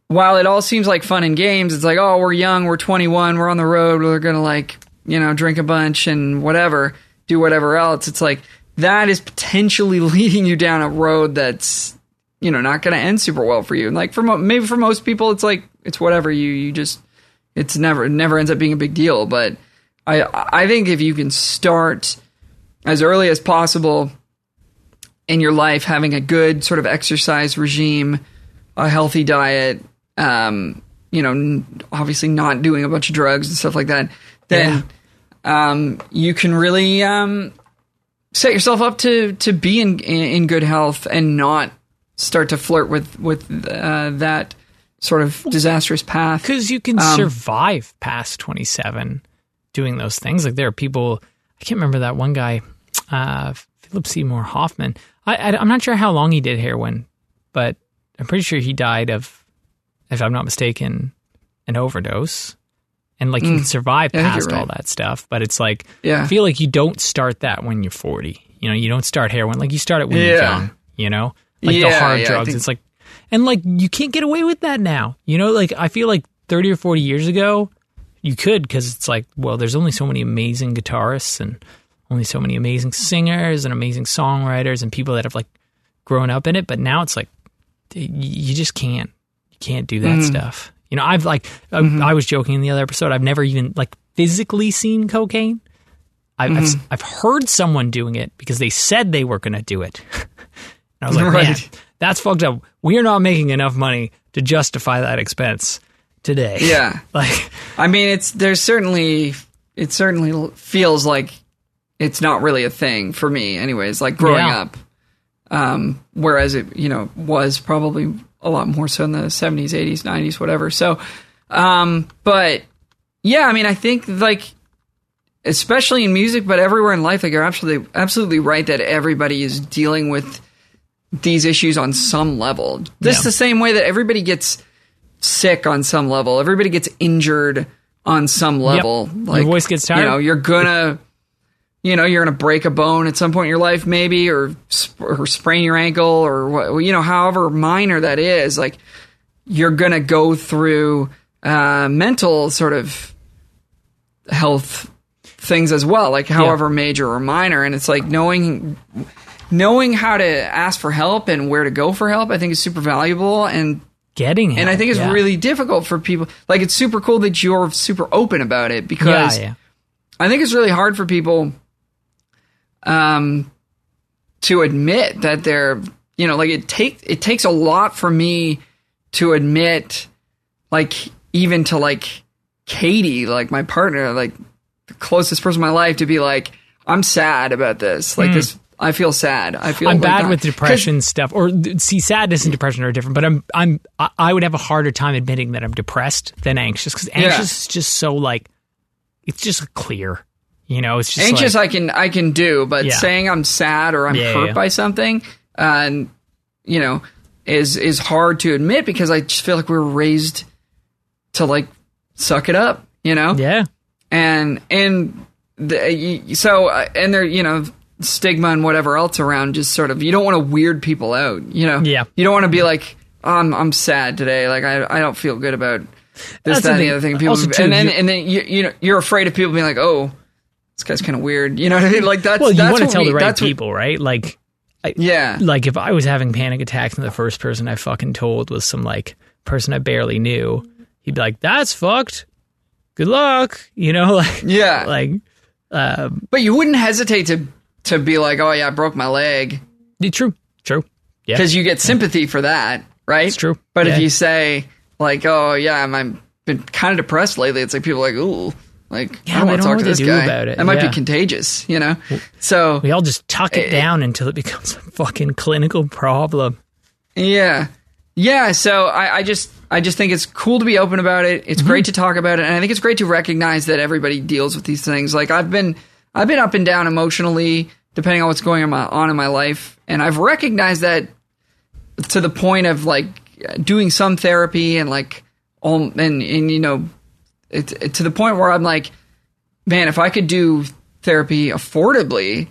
while it all seems like fun and games, it's like, oh, we're young, we're 21, we're on the road, we're to like, you know, drink a bunch and whatever, do whatever else. It's like that is potentially leading you down a road that's you know not to end super well for you. And like for mo- maybe for most people, it's like it's whatever you you just it's never it never ends up being a big deal. But I I think if you can start as early as possible in your life, having a good sort of exercise regime, a healthy diet, um, you know, obviously not doing a bunch of drugs and stuff like that, then um, you can really um, set yourself up to to be in, in good health and not start to flirt with with uh, that sort of disastrous path.
because you can
Um,
survive past 27 doing those things like there are people i can't remember that one guy uh, philip seymour hoffman I, I, i'm not sure how long he did heroin but i'm pretty sure he died of if i'm not mistaken an overdose and like you can survive
Mm. Yeah,
past
you're
all
right.
that stuff but it's like
Yeah.
i feel like you don't start that when you're 40 you know you don't start heroin like you start it when you're young you know like the hard
yeah,
drugs
think-
it's like and like you can't get away with that now. You know, like I feel like 30 or 40 years ago you could because it's like, well, there's only so many amazing guitarists and only so many amazing singers and amazing songwriters and people that have like grown up in it, but now it's like you just can't you can't do that mm. stuff. You know, I've like I, mm-hmm. I was joking in the other episode, I've never even like physically seen cocaine. I've, I've mm-hmm. I've heard someone doing it because they said they were going to do it. and I was like, man,
Right.
that's fucked up. We are not making enough money to justify that expense today.
Yeah.
like
I mean, it's there's certainly it certainly feels like it's not really a thing for me, anyways. Like growing
Yeah.
up, um, whereas it you know was probably a lot more so in the seventies, eighties, nineties, whatever. So, um, but yeah, I mean, I think like especially in music, but everywhere in life, like you're absolutely absolutely right that everybody is dealing with these issues on some level. This
Yeah.
the same way that everybody gets sick on some level. Everybody gets injured on some level.
Like, your voice gets tired.
You know, you're gonna, you know, you're gonna break a bone at some point in your life, maybe, or sp- or sprain your ankle, or what, you know, however minor that is. Like, you're gonna go through uh, mental sort of health things as well, like however major or minor. And it's like knowing knowing how to ask for help and where to go for help. I think is super valuable and
getting help,
and I think it's
yeah.
really difficult for people. Like it's super cool that you're super open about it
yeah,
because
yeah.
I think it's really hard for people um to admit that they're you know like it take it takes a lot for me to admit like even to like Katie like my partner like the closest person in my life to be like I'm sad about this like this I feel sad I feel.
I'm
like
bad
that.
with depression stuff. Or see, sadness and depression are different. But I'm I'm I- I would have a harder time admitting that I'm depressed than anxious because anxious is just so like it's just clear. You know, it's just
anxious
Like,
I can I can do, but
Yeah.
saying I'm sad or I'm
Yeah,
hurt
yeah.
by something, and you know, is is hard to admit because I just feel like we are raised to like suck it up, you know,
yeah,
and and the, so uh, and there you know stigma and whatever else around just sort of you don't want to weird people out, you know,
Yeah.
you don't want to be like oh, I'm I'm sad today, like I I don't feel good about this
That's the
that and the other thing. People
too,
and then and then you you know you're afraid of people being like oh this guy's kind of weird, you know what I mean? Like that's
well, you
that's
want to tell
we-
the right
that's what-
people, right? Like,
yeah,
like if I was having panic attacks and the first person I fucking told was some like person I barely knew, he'd be like, "That's fucked. Good luck," you know, like
yeah.
like um,
but you wouldn't hesitate to to be like, oh yeah, I broke my leg
yeah, true, true, yeah,
because you get sympathy for that, right?
It's true.
But
Yeah.
if you say like, oh yeah, I'm, I'm been kind of depressed lately, it's like people are like, ooh, like
Yeah,
I don't want to talk to this guy.
about it,
That might
yeah.
be contagious, you know. So
we all just tuck it
Eh,
down until it becomes a fucking clinical problem.
Yeah. Yeah, so I, I just I just think it's cool to be open about it. It's great to talk about it, and I think it's great to recognize that everybody deals with these things. Like I've been I've been up and down emotionally, depending on what's going on, my, on in my life, and I've recognized that to the point of like doing some therapy and like all and and you know it, it- to the point where I'm like, man, if I could do therapy affordably,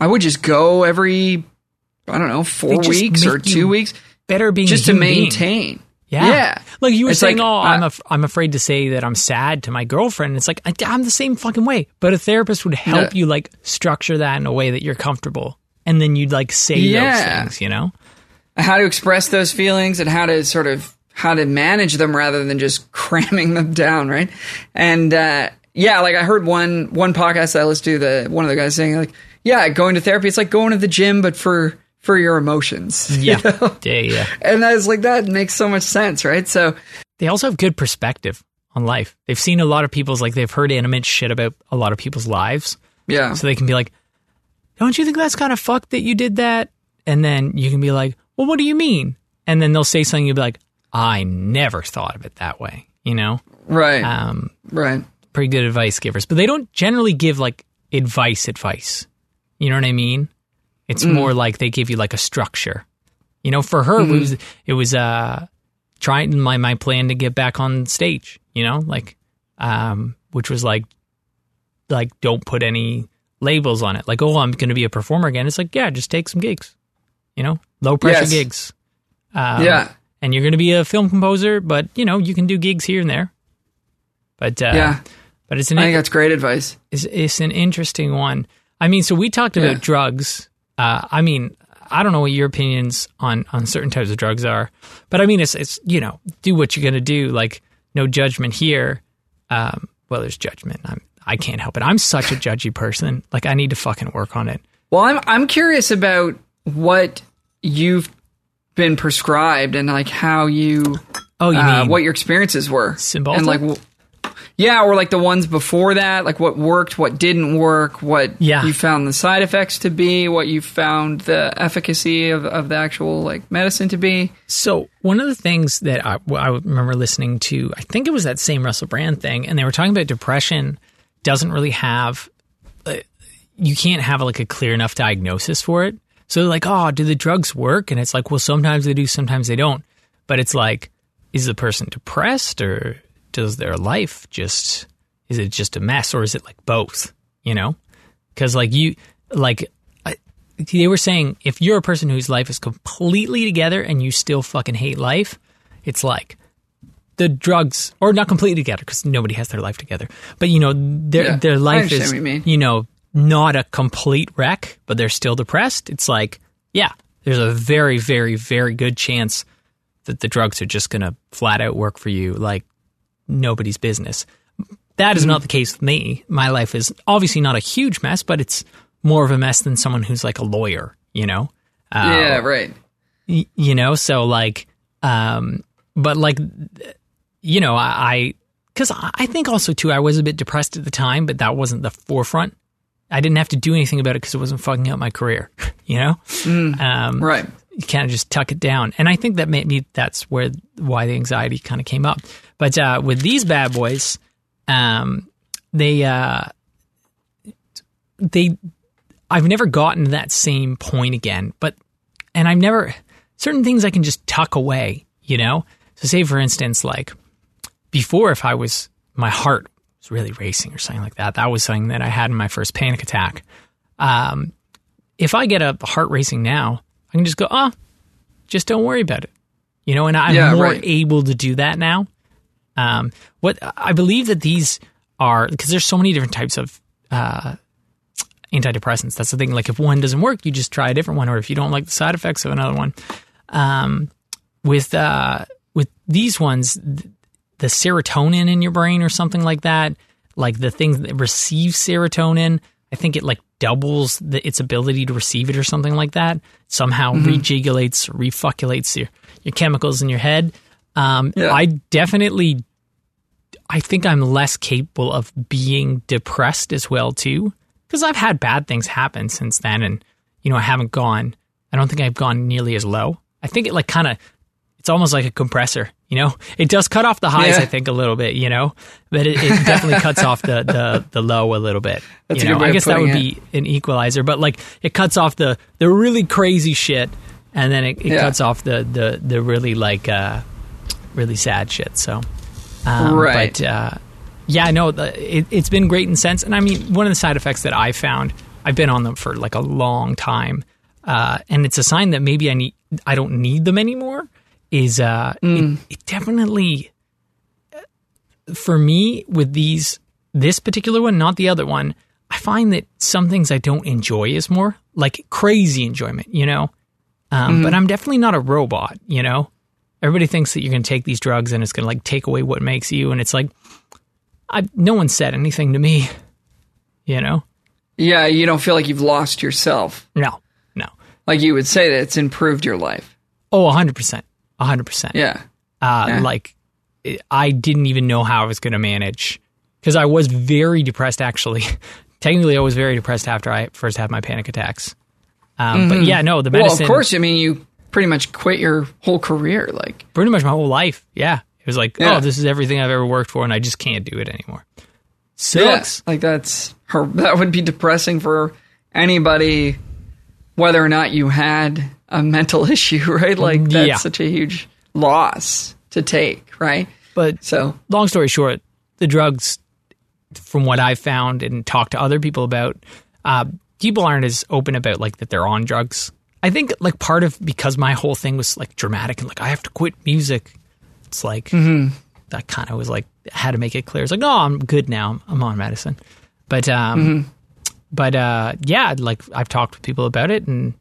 I would just go every I don't know four weeks or two weeks
Better being
just to
human being.
maintain.
Yeah.
Yeah.
Like you were
It's
saying,
like,
oh,
uh,
I'm, af- I'm afraid to say that I'm sad to my girlfriend. It's like, I, I'm the same fucking way. But a therapist would help
Yeah.
you like structure that in a way that you're comfortable. And then you'd like say
Yeah.
those things, you know?
how to express those feelings and how to sort of how to manage them rather than just cramming them down, right? And uh, yeah, like I heard one one podcast that I listened to the one of the guys saying like, yeah, going to therapy, it's like going to the gym, but for for your emotions.
Yeah,
you know?
yeah, yeah.
And I was like, that makes so much sense, right? So
They also have good perspective on life. They've seen a lot of people's like they've heard intimate shit about a lot of people's lives,
yeah,
so they can be like, "Don't you think that's kind of fucked that you did that?" And then you can be like, "Well, what do you mean?" And then they'll say something you'll be like, "I never thought of it that way." You know,
right,
um,
right.
pretty good advice givers, but they don't generally give like advice advice. You know what I mean? It's more like they give you like a structure. You know, for her it was it was uh trying my my plan to get back on stage, you know, like um which was like like don't put any labels on it. Like, oh, I'm going to be a performer again. It's like, yeah, just take some gigs. You know, low pressure
Yes.
gigs. Um,
yeah,
and you're going to be a film composer, but you know, you can do gigs here and there. But uh,
yeah.
but it's an
I think that's great advice.
it's, it's an interesting one. I mean, so we talked about
Yeah.
drugs. Uh, I mean, I don't know what your opinions on on certain types of drugs are, but I mean, it's it's you know, do what you're gonna do. Like, no judgment here. Um, well, there's judgment. I'm I can't help it. I'm such a judgy person. Like, I need to fucking work on it.
Well, I'm I'm curious about what you've been prescribed and like how you
Oh, you
uh,
mean
what your experiences were
Cymbalta?
and like w- yeah or like the ones before that like what worked what didn't work what
Yeah.
you found the side effects to be what you found the efficacy of, of the actual like medicine to be
So one of the things that I, I remember listening to, I think it was that same Russell Brand thing, and they were talking about depression doesn't really have, uh, you can't have like a clear enough diagnosis for it. So they're like, oh, do the drugs work? And it's like, well, sometimes they do, sometimes they don't. But it's like, is the person depressed or does their life just, is it just a mess or is it like both? You know? Because like you, like I, they were saying if you're a person whose life is completely together and you still fucking hate life, it's like the drugs, or not completely together because nobody has their life together, but you know their
Yeah,
their life is
you
you know not a complete wreck, but they're still depressed. It's like yeah, there's a very very very good chance that the drugs are just gonna flat out work for you like nobody's business. That is not the case with me. My life is obviously not a huge mess, but it's more of a mess than someone who's like a lawyer, you know? Uh,
yeah right
y- you know, so like, um, but like, you know, I, because I, I think also too, I was a bit depressed at the time, but that wasn't the forefront. I didn't have to do anything about it because it wasn't fucking up my career, you know? Um,
right
you kind of just tuck it down. And I think that maybe that's where why the anxiety kind of came up. But uh, with these bad boys, um, they uh, they I've never gotten to that same point again. But and I've never certain things I can just tuck away. You know, so say for instance, like before, if I was my heart was really racing or something like that, that was something that I had in my first panic attack. Um, if I get a heart racing now, I can just go, oh, just don't worry about it. You know, and I'm
Yeah,
more
right.
able to do that now. Um, what I believe that these are because there's so many different types of uh, antidepressants. That's the thing. Like if one doesn't work, you just try a different one, or if you don't like the side effects of another one. Um, with uh, with these ones, the serotonin in your brain or something like that, like the thing that receives serotonin, I think it like doubles the, its ability to receive it or something like that. Somehow rejigulates, refuculates your, your chemicals in your head. Um,
Yeah.
I definitely, I think I'm less capable of being depressed as well too, because I've had bad things happen since then, and you know I haven't gone. I don't think I've gone nearly as low. I think it like kind of, it's almost like a compressor. You know, it does cut off the highs.
Yeah.
I think a little bit. You know, but it, it definitely cuts off the, the the low a little bit.
That's
you know, I guess that would
it.
be an equalizer, but like it cuts off the the really crazy shit, and then it, it
Yeah.
cuts off the the the really like uh really sad shit. So, um,
Right.
But uh, yeah, I know the, it, it's been great in sense, and I mean one of the side effects that I found, I've been on them for like a long time, uh, and it's a sign that maybe I need I don't need them anymore. Is uh,
Mm.
it, it definitely for me with these this particular one, not the other one, I find that some things I don't enjoy is more like crazy enjoyment, you know? Um, But I'm definitely not a robot, you know? Everybody thinks that you're going to take these drugs and it's going to like take away what makes you. And it's like, I, no one said anything to me, you know?
Yeah, you don't feel like you've lost yourself.
No, no.
Like you would say that it's improved your life.
Oh, 100%. 100%.
Yeah.
Uh,
Yeah.
Like, I didn't even know how I was going to manage because I was very depressed, actually. Technically, I was very depressed after I first had my panic attacks. Um, But yeah, no, the
Well,
medicine.
of course, I mean, you pretty much quit your whole career. Like,
pretty much my whole life. Yeah. It was like,
Yeah.
oh, this is everything I've ever worked for, and I just can't do it anymore.
yeah, like that's her. That would be depressing for anybody, whether or not you had a mental issue, right? Like that's
Yeah.
such a huge loss to take, right?
But
So,
long story short, the drugs, from what I've found and talked to other people about, uh, people aren't as open about like that they're on drugs. I think like part of because my whole thing was like dramatic and like I have to quit music. It's like that kind of was like had to make it clear. It's like no, I'm good now. I'm, I'm on medicine, but um, but uh, yeah, like I've talked with people about it, and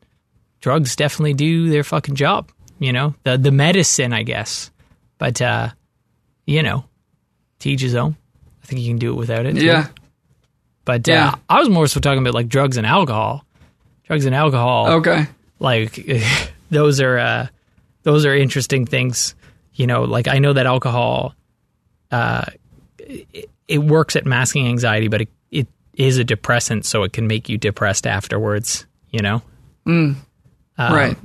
drugs definitely do their fucking job. You know, the the medicine, I guess, but uh, you know, to each his own. I think you can do it without it. too.
yeah,
But
Yeah.
uh, I was more so talking about like drugs and alcohol. Drugs and alcohol,
okay,
like those are uh, those are interesting things. You know, like I know that alcohol, uh, it, it works at masking anxiety, but it, it is a depressant, so it can make you depressed afterwards. You know, Um,
right.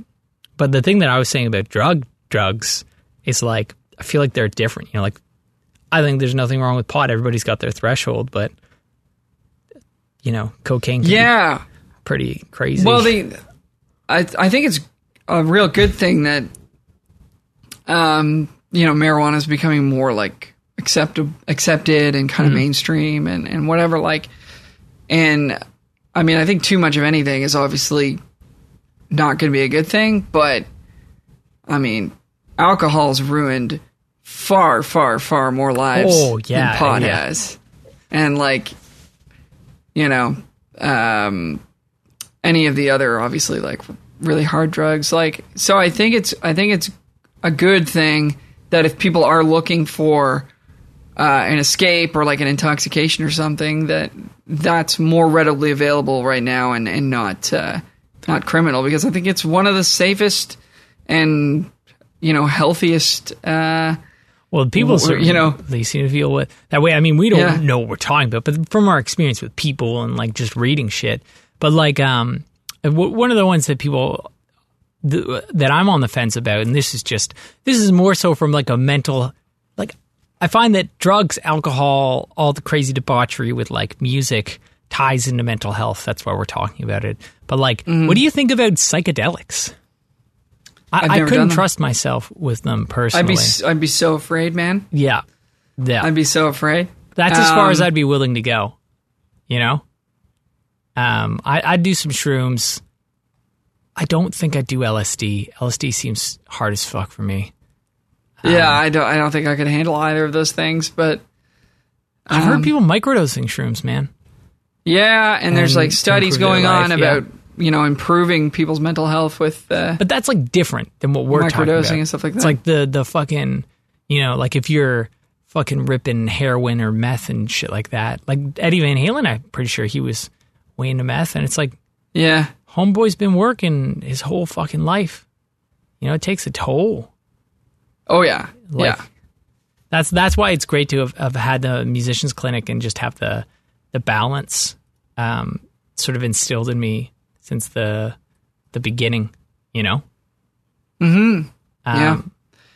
but the thing that I was saying about drug drugs is like I feel like they're different. You know, like I think there's nothing wrong with pot. Everybody's got their threshold, but you know, cocaine can be
Yeah.
pretty crazy.
Well, the I I think it's a real good thing that um you know marijuana is becoming more like accepted accepted and kind of mainstream and and whatever like and I mean I think too much of anything is obviously not going to be a good thing, but I mean alcohol's ruined far far far more lives
Oh, yeah,
than pot
yeah.
has, and like you know um any of the other obviously like really hard drugs like so i think it's i think it's a good thing that if people are looking for uh, an escape or like an intoxication or something that that's more readily available right now and and not uh, not criminal because i think it's one of the safest and you know healthiest uh
well, people
you know-
they seem to feel what that way. I mean, we don't
Yeah.
know what we're talking about, but from our experience with people and like just reading shit. But like, um, w- one of the ones that people th- that I'm on the fence about, and this is just this is more so from like a mental, like I find that drugs, alcohol, all the crazy debauchery with like music ties into mental health. That's why we're talking about it. But like, what do you think about psychedelics? I, I couldn't trust myself with them personally.
i'd be i'd be so afraid man
yeah, yeah.
i'd be so afraid
That's as far as
Um,
I'd be willing to go. You know, um, I, I'd do some shrooms. I don't think I'd do LSD. LSD seems hard as fuck for me.
yeah
Um,
i don't i don't think i could handle either of those things but
I've
Um,
heard people microdosing shrooms, man.
Yeah, and there's
and
like studies going on
life, yeah.
about you know improving people's mental health with uh,
But that's like different than what we're talking
Microdosing
about.
and stuff like that.
It's like the the fucking, you know, like if you're fucking ripping heroin or meth and shit like that. Like Eddie Van Halen, I'm pretty sure he was way into meth, and it's like
yeah,
homeboy's been working his whole fucking life. You know, it takes a toll.
oh yeah,
Like,
yeah,
That's that's why it's great to have, have had the musicians clinic and just have the the balance um, sort of instilled in me since the the beginning. You know. Mm-hmm.
Yeah.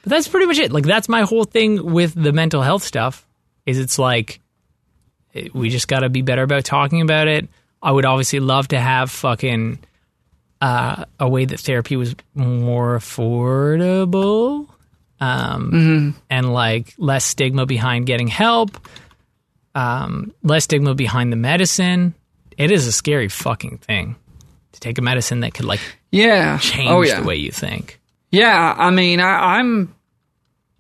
But that's pretty much it. Like that's my whole thing with the mental health stuff. Is it's like it- we just got to be better about talking about it. I would obviously love to have fucking uh, a way that therapy was more affordable um, and like less stigma behind getting help, um, less stigma behind the medicine. It is a scary fucking thing to take a medicine that could like
yeah.
change
oh yeah,
the way you think.
yeah. I mean, I, I'm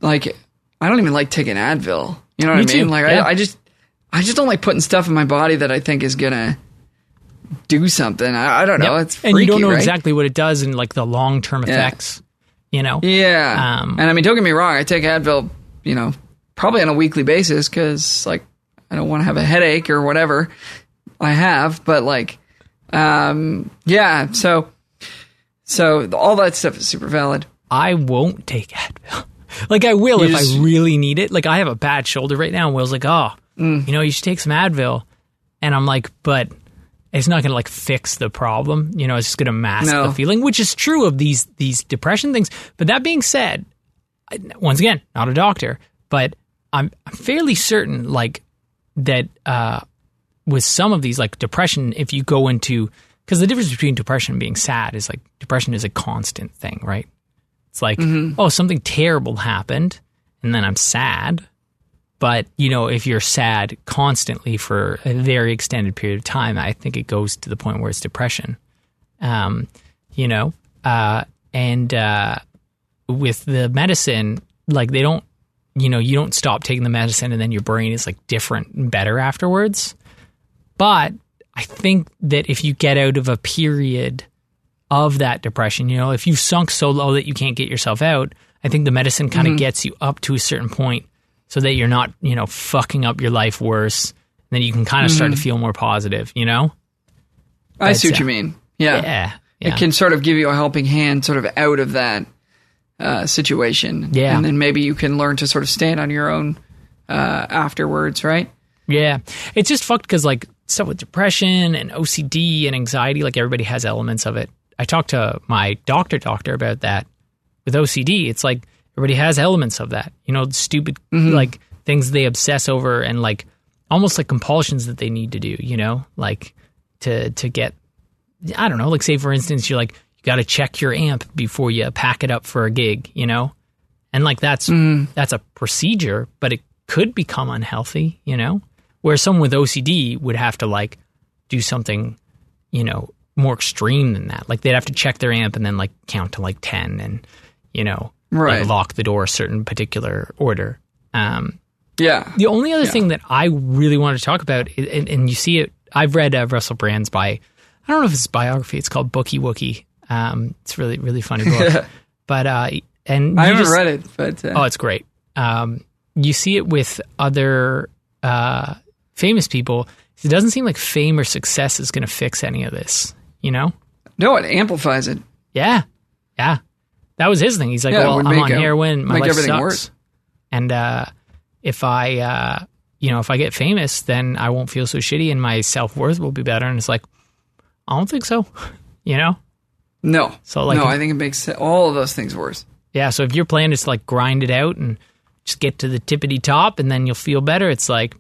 like, I don't even like taking Advil. You know what
Me
I mean?
too,
Like,
yeah.
I, I just, I just don't like putting stuff in my body that I think is gonna do something. I, I don't know.
Yep.
It's
and you don't know
right?
exactly what it does and like the long term
Yeah.
effects. You know,
Yeah.
Um,
and I mean, don't get me wrong. I take Advil, you know, probably on a weekly basis because, like, I don't want to have a headache or whatever I have. But, like, um, yeah. So, so all that stuff is super valid.
I won't take Advil. like I will
You
if
just-
I really need it. Like I have a bad shoulder right now, and Will's like, "Oh,
Mm.
you know, you should take some Advil," and I'm like, "But." It's not going to like fix the problem, you know. It's just going to mask
No.
the feeling, which is true of these these depression things. But that being said, I- once again, not a doctor, but I'm, I'm fairly certain, like that uh, with some of these, like depression, if you go into because the difference between depression and being sad is like depression is a constant thing, right? It's like, oh, something terrible happened, and then I'm sad. But you know, if you're sad constantly for a very extended period of time, I think it goes to the point where it's depression. Um, you know, uh, and uh, with the medicine, like they don't, you know, you don't stop taking the medicine and then your brain is like different and better afterwards. But I think that if you get out of a period of that depression, you know, if you've sunk so low that you can't get yourself out, I think the medicine kind of gets you up to a certain point so that you're not, you know, fucking up your life worse. And then you can kind of start to feel more positive, you know?
I see what you
uh,
mean. Yeah.
Yeah. Yeah.
It can sort of give you a helping hand sort of out of that uh, situation.
Yeah.
And then maybe you can learn to sort of stand on your own uh, afterwards, right?
Yeah. It's just fucked because, like, stuff with depression and OCD and anxiety, like, everybody has elements of it. I talked to my doctor doctor about that with OCD. It's like everybody has elements of that, you know, stupid, like, things they obsess over and, like, almost like compulsions that they need to do, you know, like to, to get, I don't know, like, say, for instance, you're like, you got to check your amp before you pack it up for a gig, you know? And like that's that's a procedure, but it could become unhealthy, you know? Where someone with OCD would have to like do something, you know, more extreme than that. Like they'd have to check their amp and then like count to like 10 and, you know,
Right.
like lock the door a certain particular order. Um,
Yeah.
the only other thing that I really wanted to talk about, and, and you see it, I've read uh, Russell Brand's by, I don't know if it's biography, it's called Bookie Wookie. Um, it's really, really funny book. but, uh, and
I haven't
just-
read it, but uh,
Oh, it's great. Um, you see it with other uh, famous people. It doesn't seem like fame or success is going to fix any of this. You know?
no, it amplifies it.
Yeah, yeah. That was his thing. He's like,
Yeah,
"Well, I'm on heroin. My life
everything
sucks."
worse.
And uh, if I, uh, you know, if I get famous, then I won't feel so shitty, and my self worth will be better. And it's like, I don't think so. You know?
No.
So, like,
no, I think it makes all of those things worse.
Yeah, so if your plan is to like grind it out and just get to the tippity top and then you'll feel better, it's like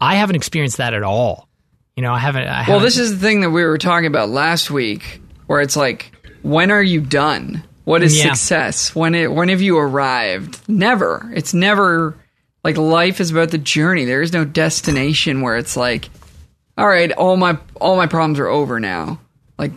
I haven't experienced that at all. You know, I haven't. I
Well,
haven't,
this is the thing that we were talking about last week, where it's like, when are you done? What is
Yeah.
success? When it, when have you arrived? Never. It's never like life is about the journey. There is no destination where it's like, all right, all my all my problems are over now. Like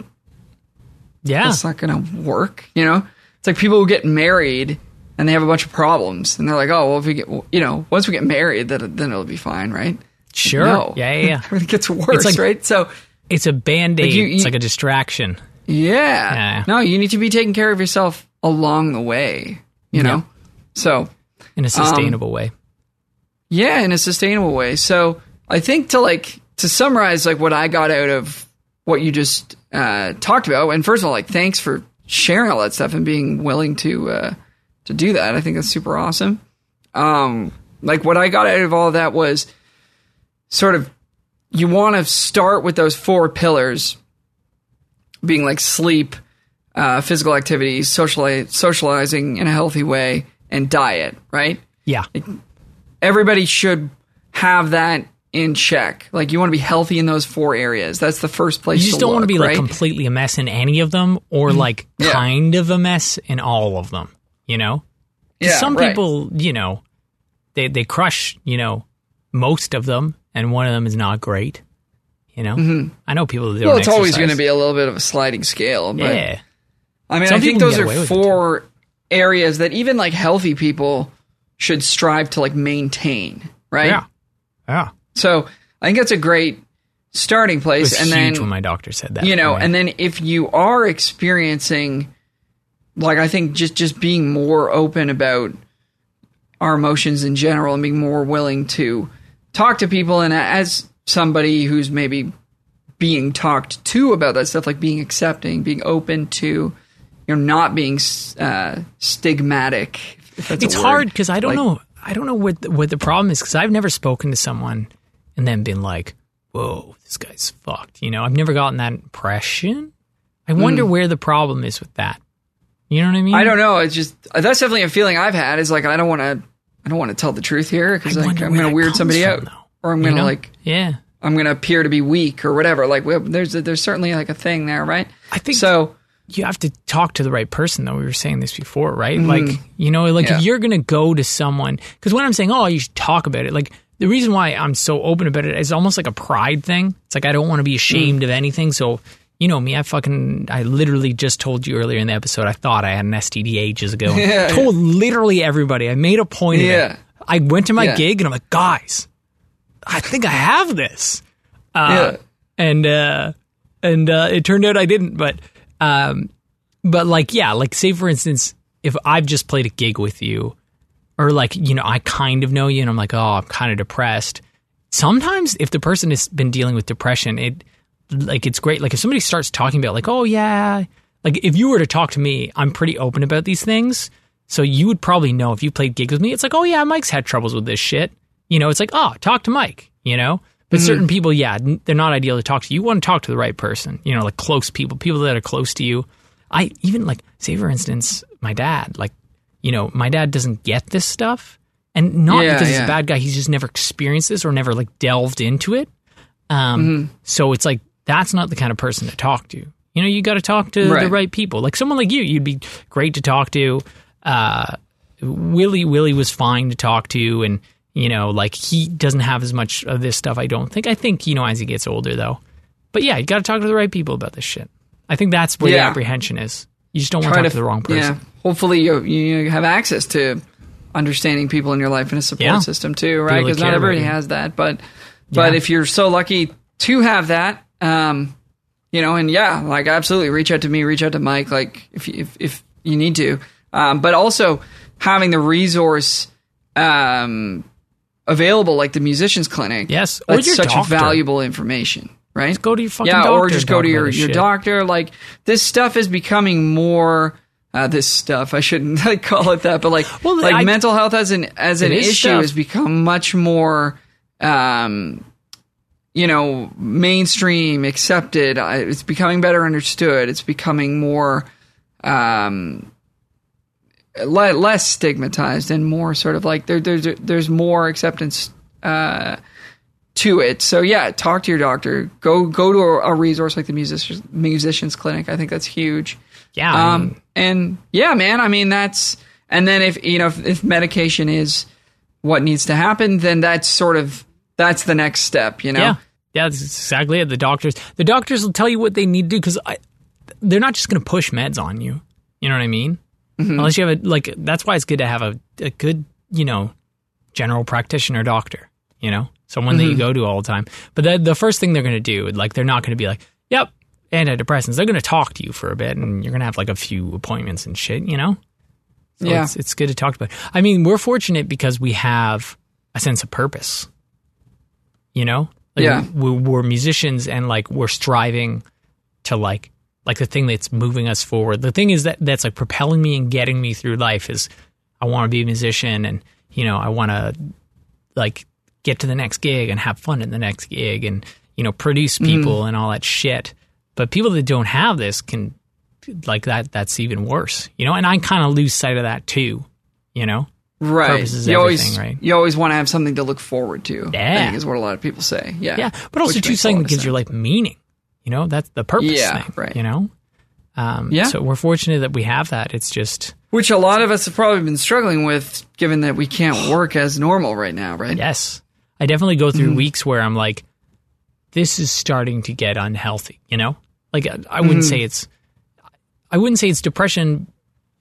yeah,
that's not going to work. You know, it's like people who get married and they have a bunch of problems, and they're like, oh, well, if we get, you know, once we get married, then then it'll be fine, right?
sure.
No.
Yeah, yeah, yeah.
Everything gets worse,
like-
right? So.
It's a band aid.
Like
it's like a distraction.
Yeah.
Yeah.
No, you need to be taking care of yourself along the way, you know? So,
in a um, sustainable way.
yeah, in a sustainable way. So, I think to like to summarize like what I got out of what you just uh talked about, and first of all, like thanks for sharing all that stuff and being willing to uh to do that. I think that's super awesome. Um like what I got out of all of that was sort of you want to start with those four pillars being like sleep, uh, physical activities, sociali- socializing in a healthy way, and diet, right?
Yeah,
Everybody should have that in check. Like you want to be healthy in those four areas. That's the first place.
you just
to
don't want to be like
right? Mm-hmm.
completely a mess in any of them, or like
Yeah.
kind of a mess in all of them. You know,
Yeah,
some
right.
people, you know, they they crush, you know, most of them, and one of them is not great. You know, I know people that
Mm-hmm. Well, it's always going to be a little bit of a sliding scale. But
yeah.
I mean,
Some
I think those are
get away with it,
four areas that even like healthy people should strive to like maintain, right?
Yeah. Yeah.
So I think that's a great starting place, and then
when my doctor said that.
you know,
Right.
and then if you are experiencing, like I think just just being more open about our emotions in general and being more willing to talk to people, and as somebody who's maybe being talked to about that stuff, like being accepting, being open to, you know, not being uh, stigmatic. If that's a
it's hard because I don't
Like-
know. I don't know what the, what the problem is because I've never spoken to someone and then been like, "Whoa, this guy's fucked." You know, I've never gotten that impression. I wonder where the problem is with that. You know what I mean?
I don't know. It's just that's definitely a feeling I've had. Is like I don't want to. I don't want to tell the truth here because like, I'm going to weird somebody
from,
out,
though.
or I'm going to
know?
like
Yeah,
I'm going to appear to be weak or whatever. Like there's there's certainly like a thing there, right?
I think
So
you have to talk to the right person though we were saying this before right like you know like
Mm-hmm. Yeah.
if you're gonna go to someone because when i'm saying oh you should talk about it like the reason why i'm so open about it is almost like a pride thing. It's like i don't want to be
Mm.
ashamed of anything. So you know me i fucking i literally just told you earlier in the episode i thought i had an std ages ago.
Yeah,
told literally everybody. I made a point of it. I went to my
Yeah.
gig and i'm like guys i think i have this.
Yeah,
and uh and uh it turned out I didn't but um but like yeah like say for instance if I've just played a gig with you or like you know I kind of know you and I'm like oh I'm kind of depressed. Sometimes if the person has been dealing with depression it like it's great. Like if somebody starts talking about like oh yeah like if you were to talk to me I'm pretty open about these things. So you would probably know if you played gigs with me it's like oh yeah Mike's had troubles with this shit. You know it's like oh talk to Mike you know? But mm-hmm. certain people yeah they're not ideal to talk to. You want to talk to the right person you know like close people people that are close to you. I even like say for instance my dad like you know my dad doesn't get this stuff. And not
Yeah,
because he's a bad guy he's just never experienced this or never like delved into it. Um
Mm-hmm.
so it's like that's not the kind of person to talk to. You know you got to talk to the
Right.
right people. Like someone like you you'd be great to talk to. Uh willie willie was fine to talk to and you know like he doesn't have as much of this stuff i don't think. I think you know as he gets older though. But yeah you got to talk to the right people about this shit. I think that's where the apprehension is. You just don't want to talk to the wrong person.
Yeah, hopefully you you have access to understanding people in your life and a support
Yeah.
system too, right? Because not everybody has that, but but if you're so lucky to have that, um, you know, and yeah, like absolutely, reach out to me, reach out to Mike, like if you- if if you need to, um, but also having the resource um available, like the musicians clinic,
Yes, or
that's such
doctor.
valuable information, right?
go to your fucking
yeah,
doctor
or just go to your, your
shit.
doctor. Like this stuff is becoming more. Uh, this stuff I shouldn't like call it that, but like
Well,
like
I-
mental health as an as an
is
issue
stuff.
has become much more, um, you know, mainstream accepted. It's becoming better understood. It's becoming more, um, le- less stigmatized and more sort of like there, there's there's more acceptance uh, to it. So yeah, talk to your doctor. Go go to a, a resource like the musicians musicians clinic. I think that's huge.
Yeah
Um, and yeah, man. I mean that's and then if you know if, if medication is what needs to happen, then that's sort of that's the next step. You know.
Yeah, yeah, that's exactly it. The doctors, the doctors will tell you what they need to do because they're not just going to push meds on you. You know what I mean?
Mm-hmm.
Unless you have a like, that's why it's good to have a, a good, you know, general practitioner doctor. You know, someone that you
Mm-hmm.
go to all the time. But the the first thing they're going to do, like, they're not going to be like, "Yep, antidepressants." They're going to talk to you for a bit, and you're going to have like a few appointments and shit. You know? So
Yeah.
it's, it's good to talk about. I mean, we're fortunate because we have a sense of purpose. You know, like
Yeah.
we, we're musicians and like we're striving to like like the thing that's moving us forward. The thing is that that's like propelling me and getting me through life is I want to be a musician and you know I want to like get to the next gig and have fun in the next gig and you know produce mm. people and all that shit. But people that don't have this can like that that's even worse. You know, and I kind of lose sight of that too, you know.
Right. You always
right?
you always want to have something to look forward to. I
Yeah.
think is what a lot of people say. Yeah.
Yeah, but also too something that gives your life meaning. You know, that's the purpose
Yeah,
thing.
right.
You know, um,
Yeah.
So we're fortunate that we have that. It's just
Which a lot of us have probably been struggling with, given that we can't work as normal right now, right?
yes, I definitely go through weeks where I'm like, this is starting to get unhealthy. You know, like I- I wouldn't
Mm-hmm.
say it's, I wouldn't say it's depression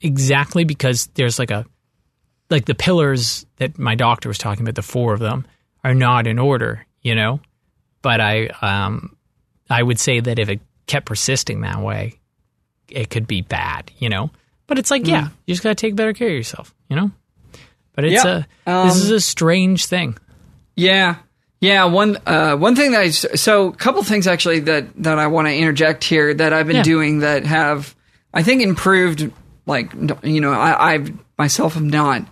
exactly because there's like a, like the pillars that my doctor was talking about, the four of them are not in order. You know, but I um, I would say that if it kept persisting that way, it could be bad, you know. But it's like, yeah, you just gotta take better care of yourself, you know. But it's
Yeah,
a this
um,
is a strange thing.
Yeah. Yeah, one uh, one thing that I so a couple things actually that that I want to interject here that I've been
Yeah.
doing that have I think improved like you know I I myself am not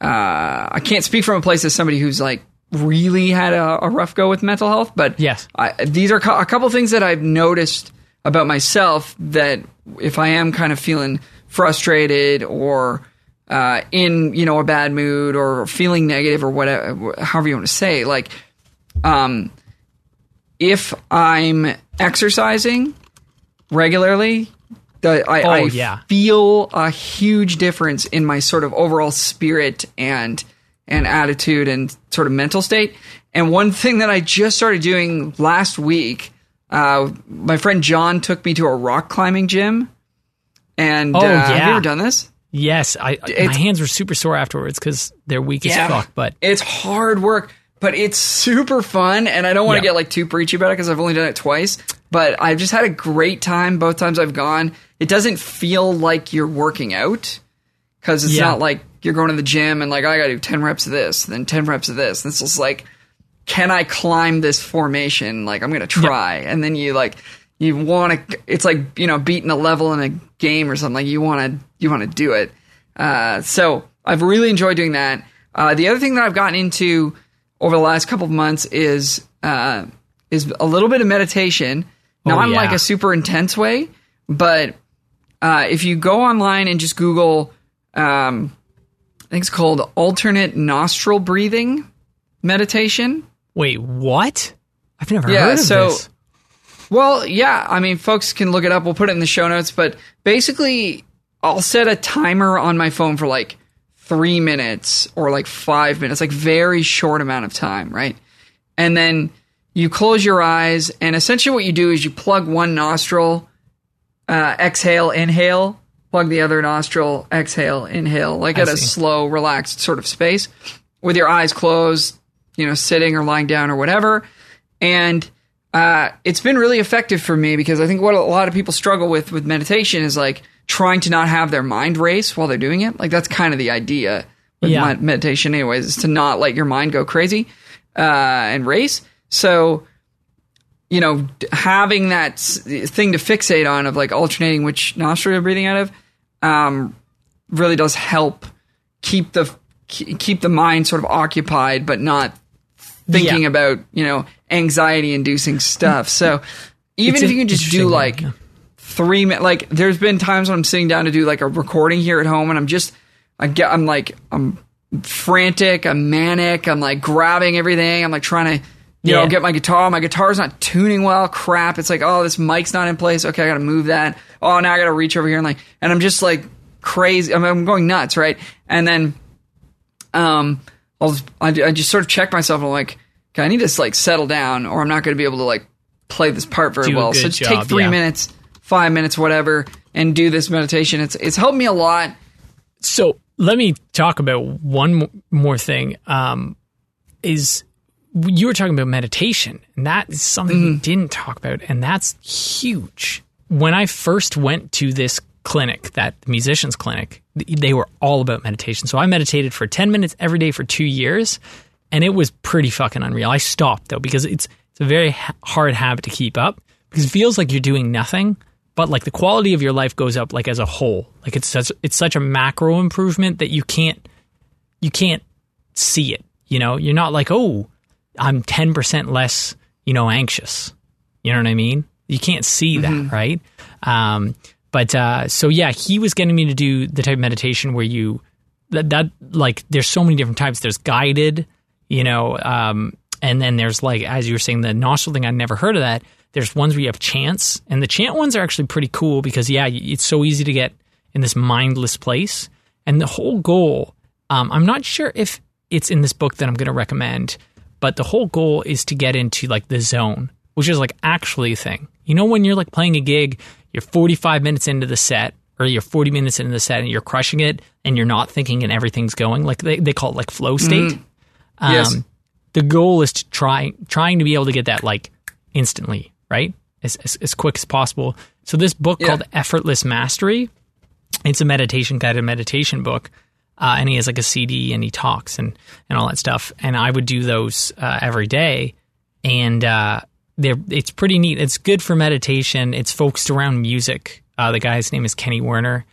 uh, I can't speak from a place as somebody who's like really had a, a rough go with mental health, but
Yes.
I, these are co- a couple things that I've noticed about myself that if I am kind of feeling frustrated or uh, in you know a bad mood or feeling negative or whatever, however you want to say, like um, if I'm exercising regularly, the, I,
Oh,
I
yeah.
feel a huge difference in my sort of overall spirit and and attitude and sort of mental state. And one thing that I just started doing last week, uh, my friend John took me to a rock climbing gym. And
Oh,
uh, have you
yeah.
ever done this?
Yes, I my hands were super sore afterwards because they're weak as fuck. But
it's hard work, but it's super fun. And I don't want to
Yeah.
get like too preachy about it because I've only done it twice. But I've just had a great time both times I've gone. It doesn't feel like you're working out because it's
Yeah.
not like you're going to the gym and like I got to do ten reps of this, then ten reps of this. This is like, can I climb this formation? Like I'm gonna try, and then you like you want to. It's like you know beating a level in a game or something. Like you want to you want to do it. Uh, so I've really enjoyed doing that. Uh, the other thing that I've gotten into over the last couple of months is uh, is a little bit of meditation. Not
Oh,
in like a super intense way, but uh, if you go online and just Google, um, I think it's called alternate nostril breathing meditation.
wait, what? I've never
Yeah,
heard of
so-
this.
Well, yeah, I mean, folks can look it up. We'll put it in the show notes. But basically, I'll set a timer on my phone for like three minutes or like five minutes, like very short amount of time, right? And then you close your eyes, and essentially what you do is you plug one nostril, uh, exhale, inhale, plug the other nostril, exhale, inhale, like
I
at a slow, relaxed sort of space with your eyes closed, you know, sitting or lying down or whatever. And uh, it's been really effective for me because I think what a lot of people struggle with with meditation is like trying to not have their mind race while they're doing it. Like that's kind of the idea with
Yeah.
meditation, anyways, is to not let your mind go crazy uh, and race. So, you know, having that thing to fixate on of like alternating which nostril you're breathing out of um, really does help keep the keep the mind sort of occupied, but not thinking
Yeah.
about you know anxiety inducing stuff. So even
It's
if you can just do like
yeah.
Three minutes, like there's been times when I'm sitting down to do like a recording here at home, and I'm just I get I'm like I'm frantic, I'm manic, I'm like grabbing everything, I'm like trying to. You know, get my guitar. My guitar's not tuning well. Crap. It's like, oh, this mic's not in place. Okay, I got to move that. Oh, now I got to reach over here and like, and I'm just like crazy. I mean, I'm going nuts, right? And then um, I'll I, I just sort of check myself. And I'm like, okay, I need to like settle down, or I'm not going to be able to like play this part very well. So just
job,
take three
yeah.
minutes, five minutes, whatever, and do this meditation. It's it's helped me a lot.
So let me talk about one more thing. Um, is you were talking about meditation, and that is something we didn't talk about, and that's huge. When I first went to this clinic, that musicians clinic, they were all about meditation. So I meditated for ten minutes every day for two years, and it was pretty fucking unreal. I stopped though because it's it's a very ha- hard habit to keep up because it feels like you're doing nothing, but like the quality of your life goes up like as a whole. Like it's such it's such a macro improvement that you can't you can't see it. You know, you're not like, oh, I'm ten percent less, you know, anxious. You know what I mean? You can't see that, right? Um, but uh, so yeah, he was getting me to do the type of meditation where you that, that like there's so many different types. There's guided, you know, um, and then there's like as you were saying the nostril thing. I'd never heard of that. There's ones where you have chants, and the chant ones are actually pretty cool because yeah, it's so easy to get in this mindless place. And the whole goal, um, I'm not sure if it's in this book that I'm going to recommend, but the whole goal is to get into like the zone, which is like actually a thing. You know, when you're like playing a gig, you're 45 minutes into the set or you're 40 minutes into the set and you're crushing it and you're not thinking and everything's going, like they, they call it like flow state.
Yes.
Um, the goal is to try trying to be able to get that like instantly, right? As as, as quick as possible. So this book
Yeah.
called Effortless Mastery, it's a meditation guided meditation book. Uh, and he has like a CD and he talks and, and all that stuff. And I would do those uh, every day. And uh, they're, it's pretty neat. It's good for meditation. It's focused around music. Uh, the guy's name is Kenny Werner.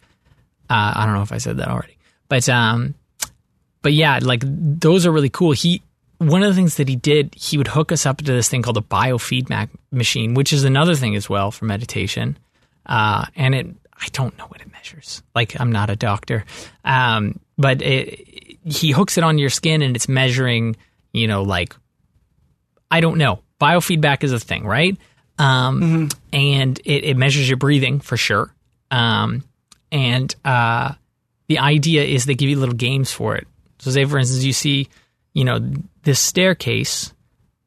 Uh, I don't know if I said that already, but um, but yeah, like those are really cool. He one of the things that he did, he would hook us up to this thing called a biofeedback machine, which is another thing as well for meditation. Uh, and it, I don't know what it measures. Like I'm not a doctor, um, but it, he hooks it on your skin and it's measuring, you know, like I don't know. Biofeedback is a thing, right? Um, And it, it measures your breathing for sure. Um, and uh, the idea is they give you little games for it. So, say for instance, you see, you know, this staircase,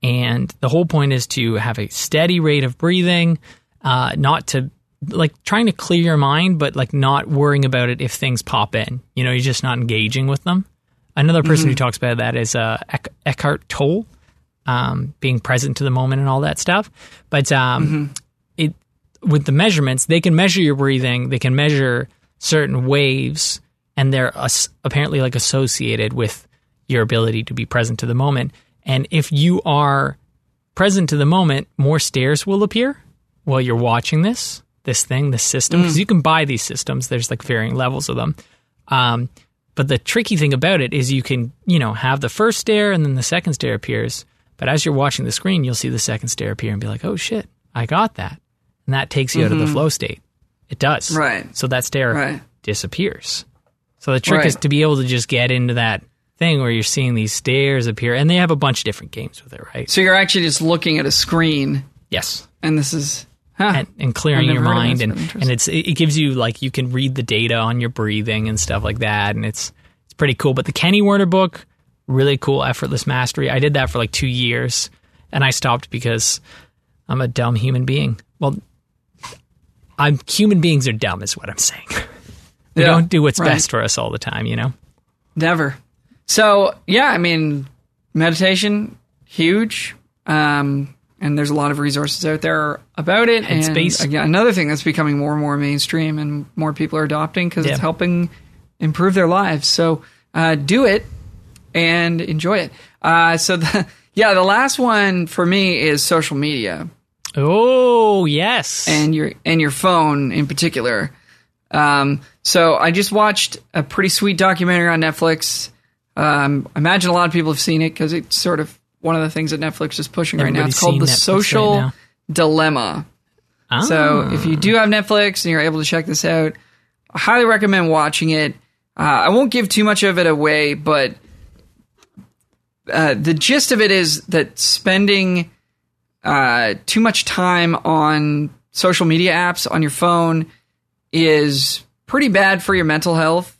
and the whole point is to have a steady rate of breathing, uh, not to like trying to clear your mind, but like not worrying about it if things pop in. You know, you're just not engaging with them. Another person who talks about that is uh, Eck- Eckhart Tolle, um, being present to the moment and all that stuff. But um, it with the measurements, they can measure your breathing, they can measure certain waves, and they're as- apparently like associated with your ability to be present to the moment. And if you are present to the moment, more stairs will appear while you're watching this this thing, this system, because you can buy these systems. There's like varying levels of them. Um, but the tricky thing about it is you can, you know, have the first stair and then the second stair appears. But as you're watching the screen, you'll see the second stair appear and be like, oh shit, I got that. And that takes you out of the flow state. It does.
Right.
So that stair
Right.
disappears. So the trick is to be able to just get into that thing where you're seeing these stairs appear. And they have a bunch of different games with it, right?
So you're actually just looking at a screen,
Yes.
and this is huh.
and, and clearing your
never heard of
mind and, and it's it it gives you like you can read the data on your breathing and stuff like that and it's it's pretty cool but the kenny werner book really cool effortless mastery i did that for like two years and i stopped because i'm a dumb human being well i'm human beings are dumb is what i'm saying we
Yeah,
don't do what's
right.
best for us all the time you know
Never. So yeah, I mean, meditation huge, um, and there's a lot of resources out there about it. And again, another thing that's becoming more and more mainstream, and more people are adopting because
Yeah.
it's helping improve their lives. So uh, do it and enjoy it. Uh, so the, yeah, the last one for me is social media
oh yes
and your and your phone in particular. Um, so I just watched a pretty sweet documentary on Netflix. Um, I imagine a lot of people have seen it because it's sort of one of the things that Netflix is pushing right now. It's called The
Netflix
Social
right.
Dilemma.
Ah.
So if you do have Netflix and you're able to check this out, I highly recommend watching it. Uh, I won't give too much of it away, but uh, the gist of it is that spending uh, too much time on social media apps on your phone is pretty bad for your mental health.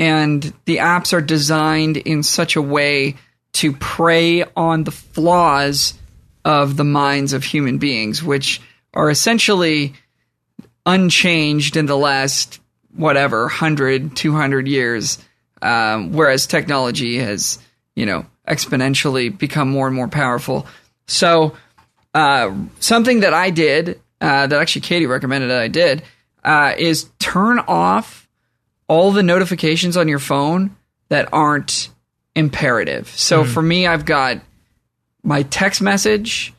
And the apps are designed in such a way to prey on the flaws of the minds of human beings, which are essentially unchanged in the last whatever 100 200 years um, whereas technology has you know exponentially become more and more powerful. So uh, something that i did uh, that actually katie recommended that i did uh, is turn off all the notifications on your phone that aren't imperative so for me i've got my text message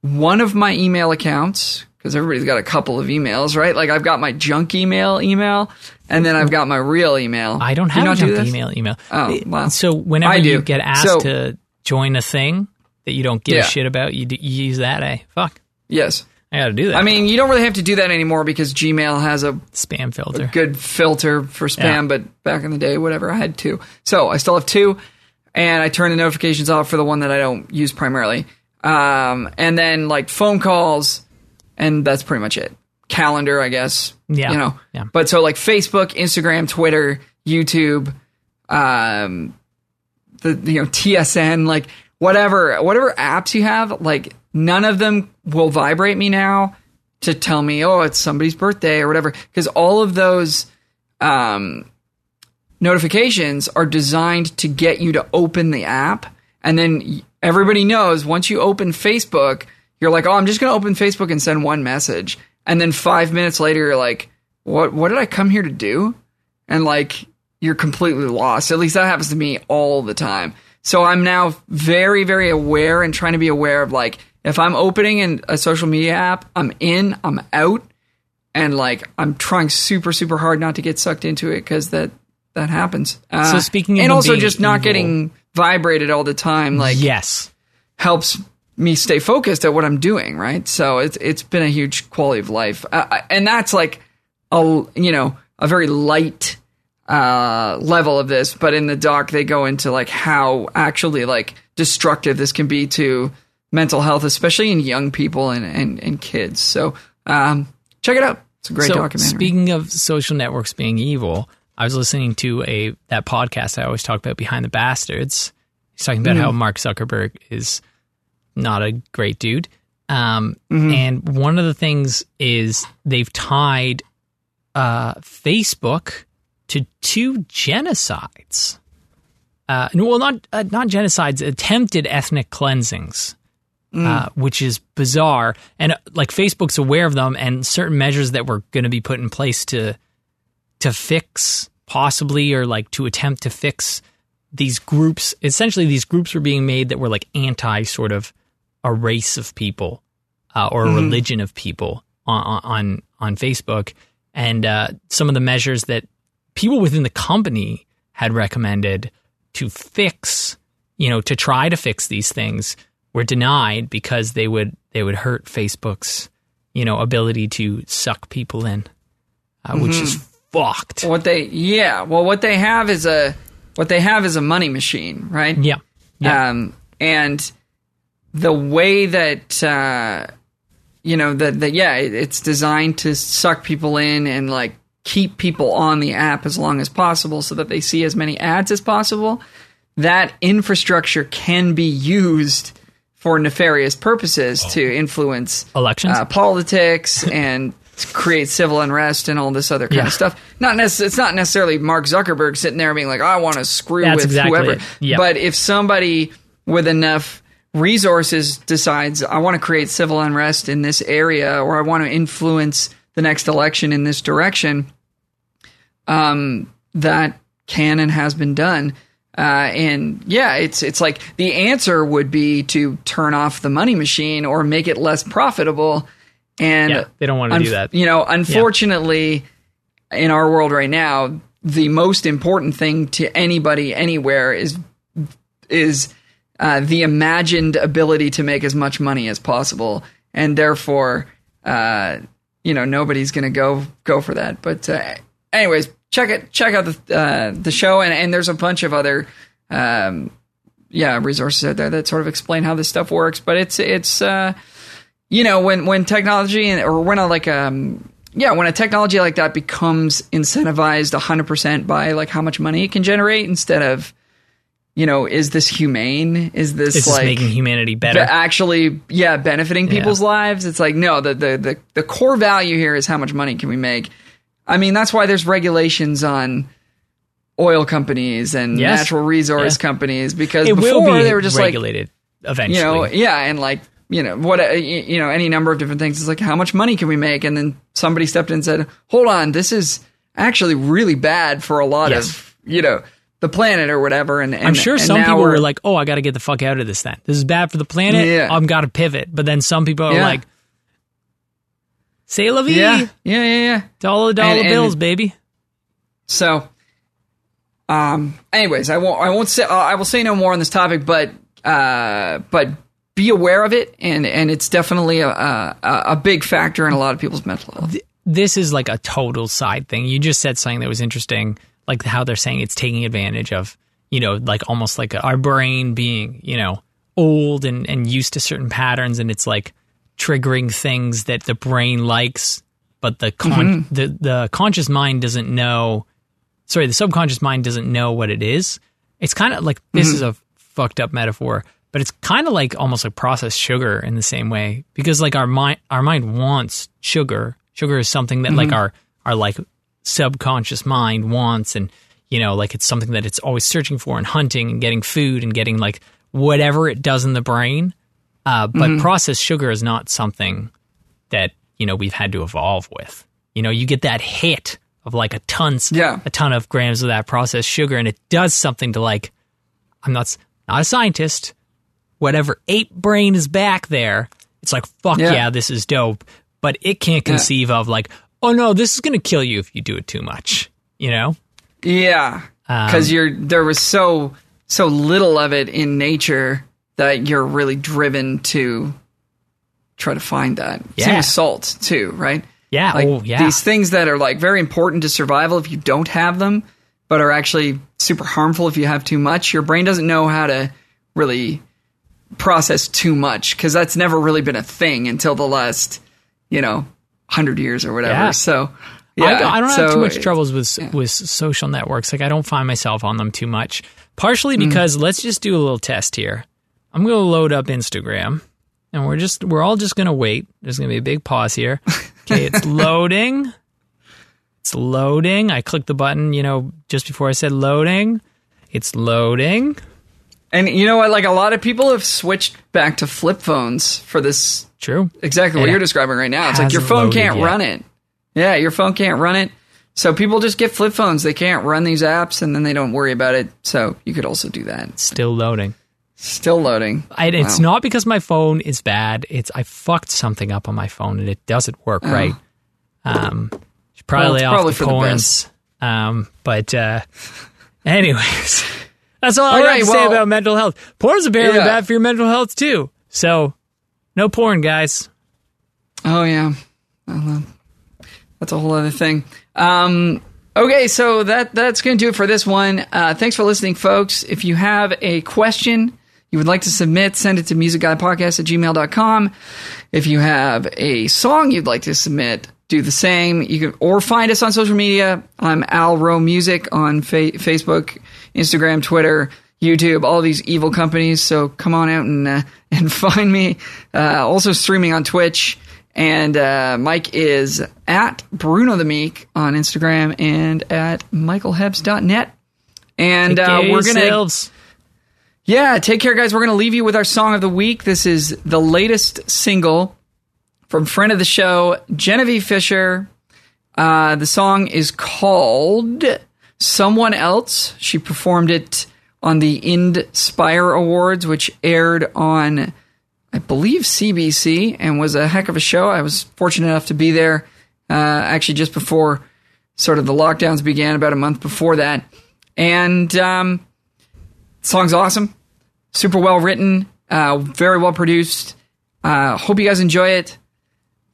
one of my email accounts because everybody's got a couple of emails, right? Like I've got my junk email email, and then I've got my real email.
I don't
Do
have a
do
junk email email.
Oh, wow.
So whenever you get asked
So-
to join a thing that you don't give
Yeah.
a shit about, you, d- you use that. Eh? Fuck,
Yes.
I got to do that.
I mean, you don't really have to do that anymore because Gmail has a
spam filter.
good filter for spam,
Yeah.
but back in the day, whatever, I had two. So I still have two, and I turn the notifications off for the one that I don't use primarily. Um, and then like phone calls, and that's pretty much it. Calendar, I guess.
Yeah.
You know.
Yeah.
But so like Facebook, Instagram, Twitter, YouTube, um, the you know TSN, like whatever whatever apps you have, like none of them will vibrate me now to tell me, oh, it's somebody's birthday or whatever, because all of those um, notifications are designed to get you to open the app, and then everybody knows once you open Facebook, you're like, oh, I'm just going to open Facebook and send one message. And then five minutes later, you're like, what, what did I come here to do? And like, you're completely lost. At least that happens to me all the time. So I'm now very, very aware and trying to be aware of like, if I'm opening an, a social media app, I'm in, I'm out, and like I'm trying super, super hard not to get sucked into it because that that happens. Uh,
So speaking of
and also just not
evil-
getting vibrated all the time, like
yes.
helps me stay focused at what I'm doing. Right. So it's it's been a huge quality of life, uh, and that's like a you know a very light uh level of this but in the doc they go into like how actually like destructive this can be to mental health especially in young people and and, and kids so um check it out it's a great
so
documentary
speaking of social networks being evil, I was listening to a that podcast I always talk about, Behind the Bastards. He's talking about how
Mm-hmm.
Mark Zuckerberg is not a great dude. Um,
Mm-hmm.
And one of the things is they've tied uh, Facebook to two genocides. Uh, well, not uh, not genocides, attempted ethnic cleansings, uh, which is bizarre. And uh, like Facebook's aware of them, and certain measures that were going to be put in place to to fix, possibly, or like to attempt to fix these groups. Essentially, these groups were being made that were like anti sort of a race of people uh, or a religion of people on on on Facebook, and uh, some of the measures that people within the company had recommended to fix, you know, to try to fix these things were denied because they would they would hurt Facebook's, you know, ability to suck people in, uh, which is fucked.
what they yeah well what they have is a what they have is a money machine right?
Yeah, yeah,
Um, and the way that uh, you know that that yeah, it, it's designed to suck people in and like keep people on the app as long as possible, so that they see as many ads as possible. That infrastructure can be used for nefarious purposes to influence
elections.
uh, politics and create civil unrest and all this other kind
Yeah.
of stuff. Not necess- It's not necessarily Mark Zuckerberg sitting there being like, "I want to screw
That's
with
exactly
whoever."
Yep.
But if somebody with enough resources decides, "I want to create civil unrest in this area," or "I want to influence the next election in this direction," um, that can and has been done. Uh, and yeah, it's it's like the answer would be to turn off the money machine or make it less profitable. And
yeah, they don't want to do that.
you know, unfortunately, in our world right now, the most important thing to anybody anywhere is is uh, the imagined ability to make as much money as possible, and therefore, uh, you know, nobody's going to go go for that. But uh, anyways, check it check out the uh, the show, and, and there's a bunch of other. Um, yeah, resources out there that sort of explain how this stuff works, but it's it's uh, you know when when technology and or when a like um yeah when a technology like that becomes incentivized 100% by like how much money it can generate instead of you know is this humane is this like
making humanity
be-
better.
actually yeah benefiting people's lives it's like no the, the the the core value here is how much money can we make i mean that's why there's regulations on oil companies and
Yes.
natural resource
Yeah.
companies because
it
before
be
they were just like
regulated eventually.
you know, yeah, and like you know what uh, you know any number of different things. It's like how much money can we make? And then somebody stepped in and said, "Hold on, this is actually really bad for a lot
Yes.
of you know the planet or whatever." And, and
I'm sure
and
some
now
people
we're-
were like, "Oh, I got to get the fuck out of this. Then this is bad for the planet.
Yeah.
I've got to pivot." But then some people are
Yeah.
like, "Say la vie,
"Yeah, yeah, yeah, yeah."
dollar dollar
And- and-
bills, baby."
So, um, anyways, I won't. I won't say. Uh, I will say no more on this topic, but uh, but be aware of it, and and it's definitely a a, a big factor in a lot of people's mental health.
This is like a total side thing. You just said something that was interesting, like how they're saying it's taking advantage of, you know, like almost like our brain being, you know, old and and used to certain patterns, and it's like triggering things that the brain likes, but the con- mm-hmm. the the conscious mind doesn't know. Sorry, the subconscious mind doesn't know what it is. It's kind of like this mm-hmm. is a fucked up metaphor, but it's kind of like almost like processed sugar in the same way because like our mind our mind wants sugar. Sugar is something that like mm-hmm. our our like subconscious mind wants and you know like it's something that it's always searching for and hunting and getting food and getting like whatever it does in the brain. Uh, but processed sugar is not something that you know we've had to evolve with. You know, you get that hit of like a tons,
Yeah.
a ton of grams of that processed sugar, and it does something to like. I'm not not a scientist. Whatever ape brain is back there, it's like fuck
Yeah.
yeah, this is dope. But it can't conceive of like, oh no, this is gonna kill you if you do it too much. You know?
Yeah,
Um,
because you're there was so so little of it in nature that you're really driven to try to find that. Same
Yeah.
with salt too, right?
Yeah.
Like
oh yeah.
these things that are like very important to survival if you don't have them, but are actually super harmful if you have too much. Your brain doesn't know how to really process too much because that's never really been a thing until the last, you know, hundred years or whatever.
Yeah.
So. Yeah,
I, don't- I don't have too much troubles with with social networks. Like I don't find myself on them too much. Partially
Mm.
because let's just do a little test here. I'm going to load up Instagram, and we're just we're all just going to wait. There's going to be a big pause here. Okay, it's loading. It's loading. I clicked the button, you know, just before I said loading. It's loading.
And you know what? Like a lot of people have switched back to flip phones for this
True.
exactly what
It
you're describing right now. It's like your phone can't
yet.
run it. Yeah, your phone can't run it. So people just get flip phones. They can't run these apps and then they don't worry about it. So you could also do that.
Still loading.
Still loading.
I, it's
Wow.
not because my phone is bad. It's I fucked something up on my phone and it doesn't work right. Um, probably
Oh. Well,
off
probably
the
for
porns. Um, but uh, anyways, that's all, I
All
got
right,
to say about mental health. Porn's apparently
Yeah.
bad for your mental health too. So no porn, guys.
Oh yeah, Well, that's a whole other thing. Um, okay, so that that's going to do it for this one. Uh, thanks for listening, folks. If you have a question you would like to submit, send it to musicguypodcast at gmail.com. If you have a song you'd like to submit, do the same. You can or find us on social media. I'm Al Rowe Music on fa- Facebook, Instagram, Twitter. YouTube, all these evil companies. So come on out and uh, and find me. Uh, also streaming on Twitch. And uh, Mike is at Bruno the Meek on Instagram and at michaelhebs.net. And uh, we're going to,
selves.
Yeah, take care, guys. We're going to leave you with our song of the week. This is the latest single from friend of the show, Genevieve Fisher. Uh, the song is called Someone Else. She performed it on the Indspire Awards, which aired on, I believe, CBC and was a heck of a show. I was fortunate enough to be there uh, actually just before sort of the lockdowns began, about a month before that. And um, song's awesome, super well written, uh, very well produced. Uh, hope you guys enjoy it.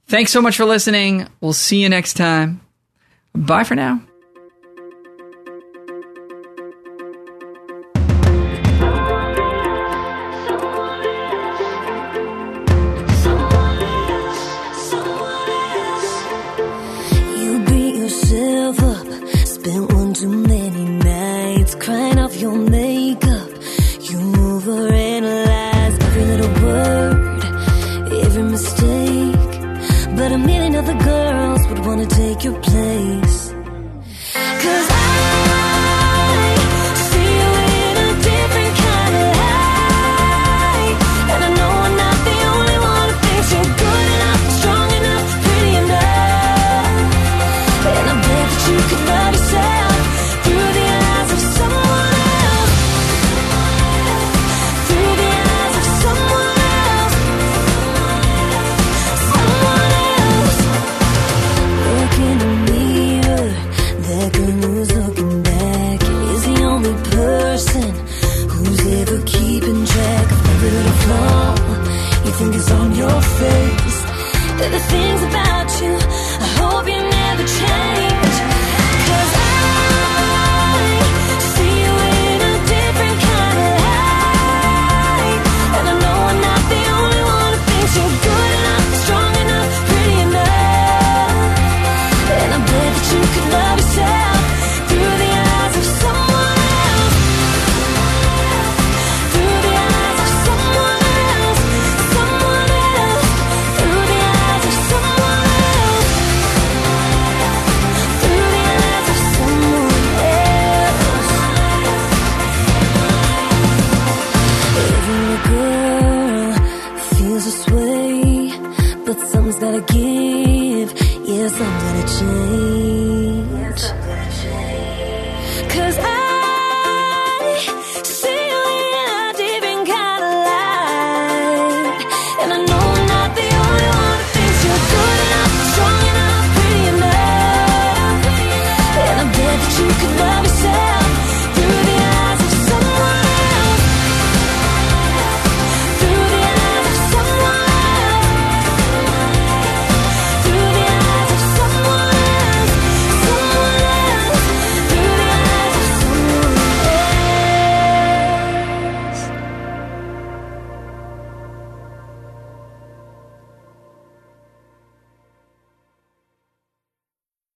Thanks so much for listening. We'll see you next time. Bye for now.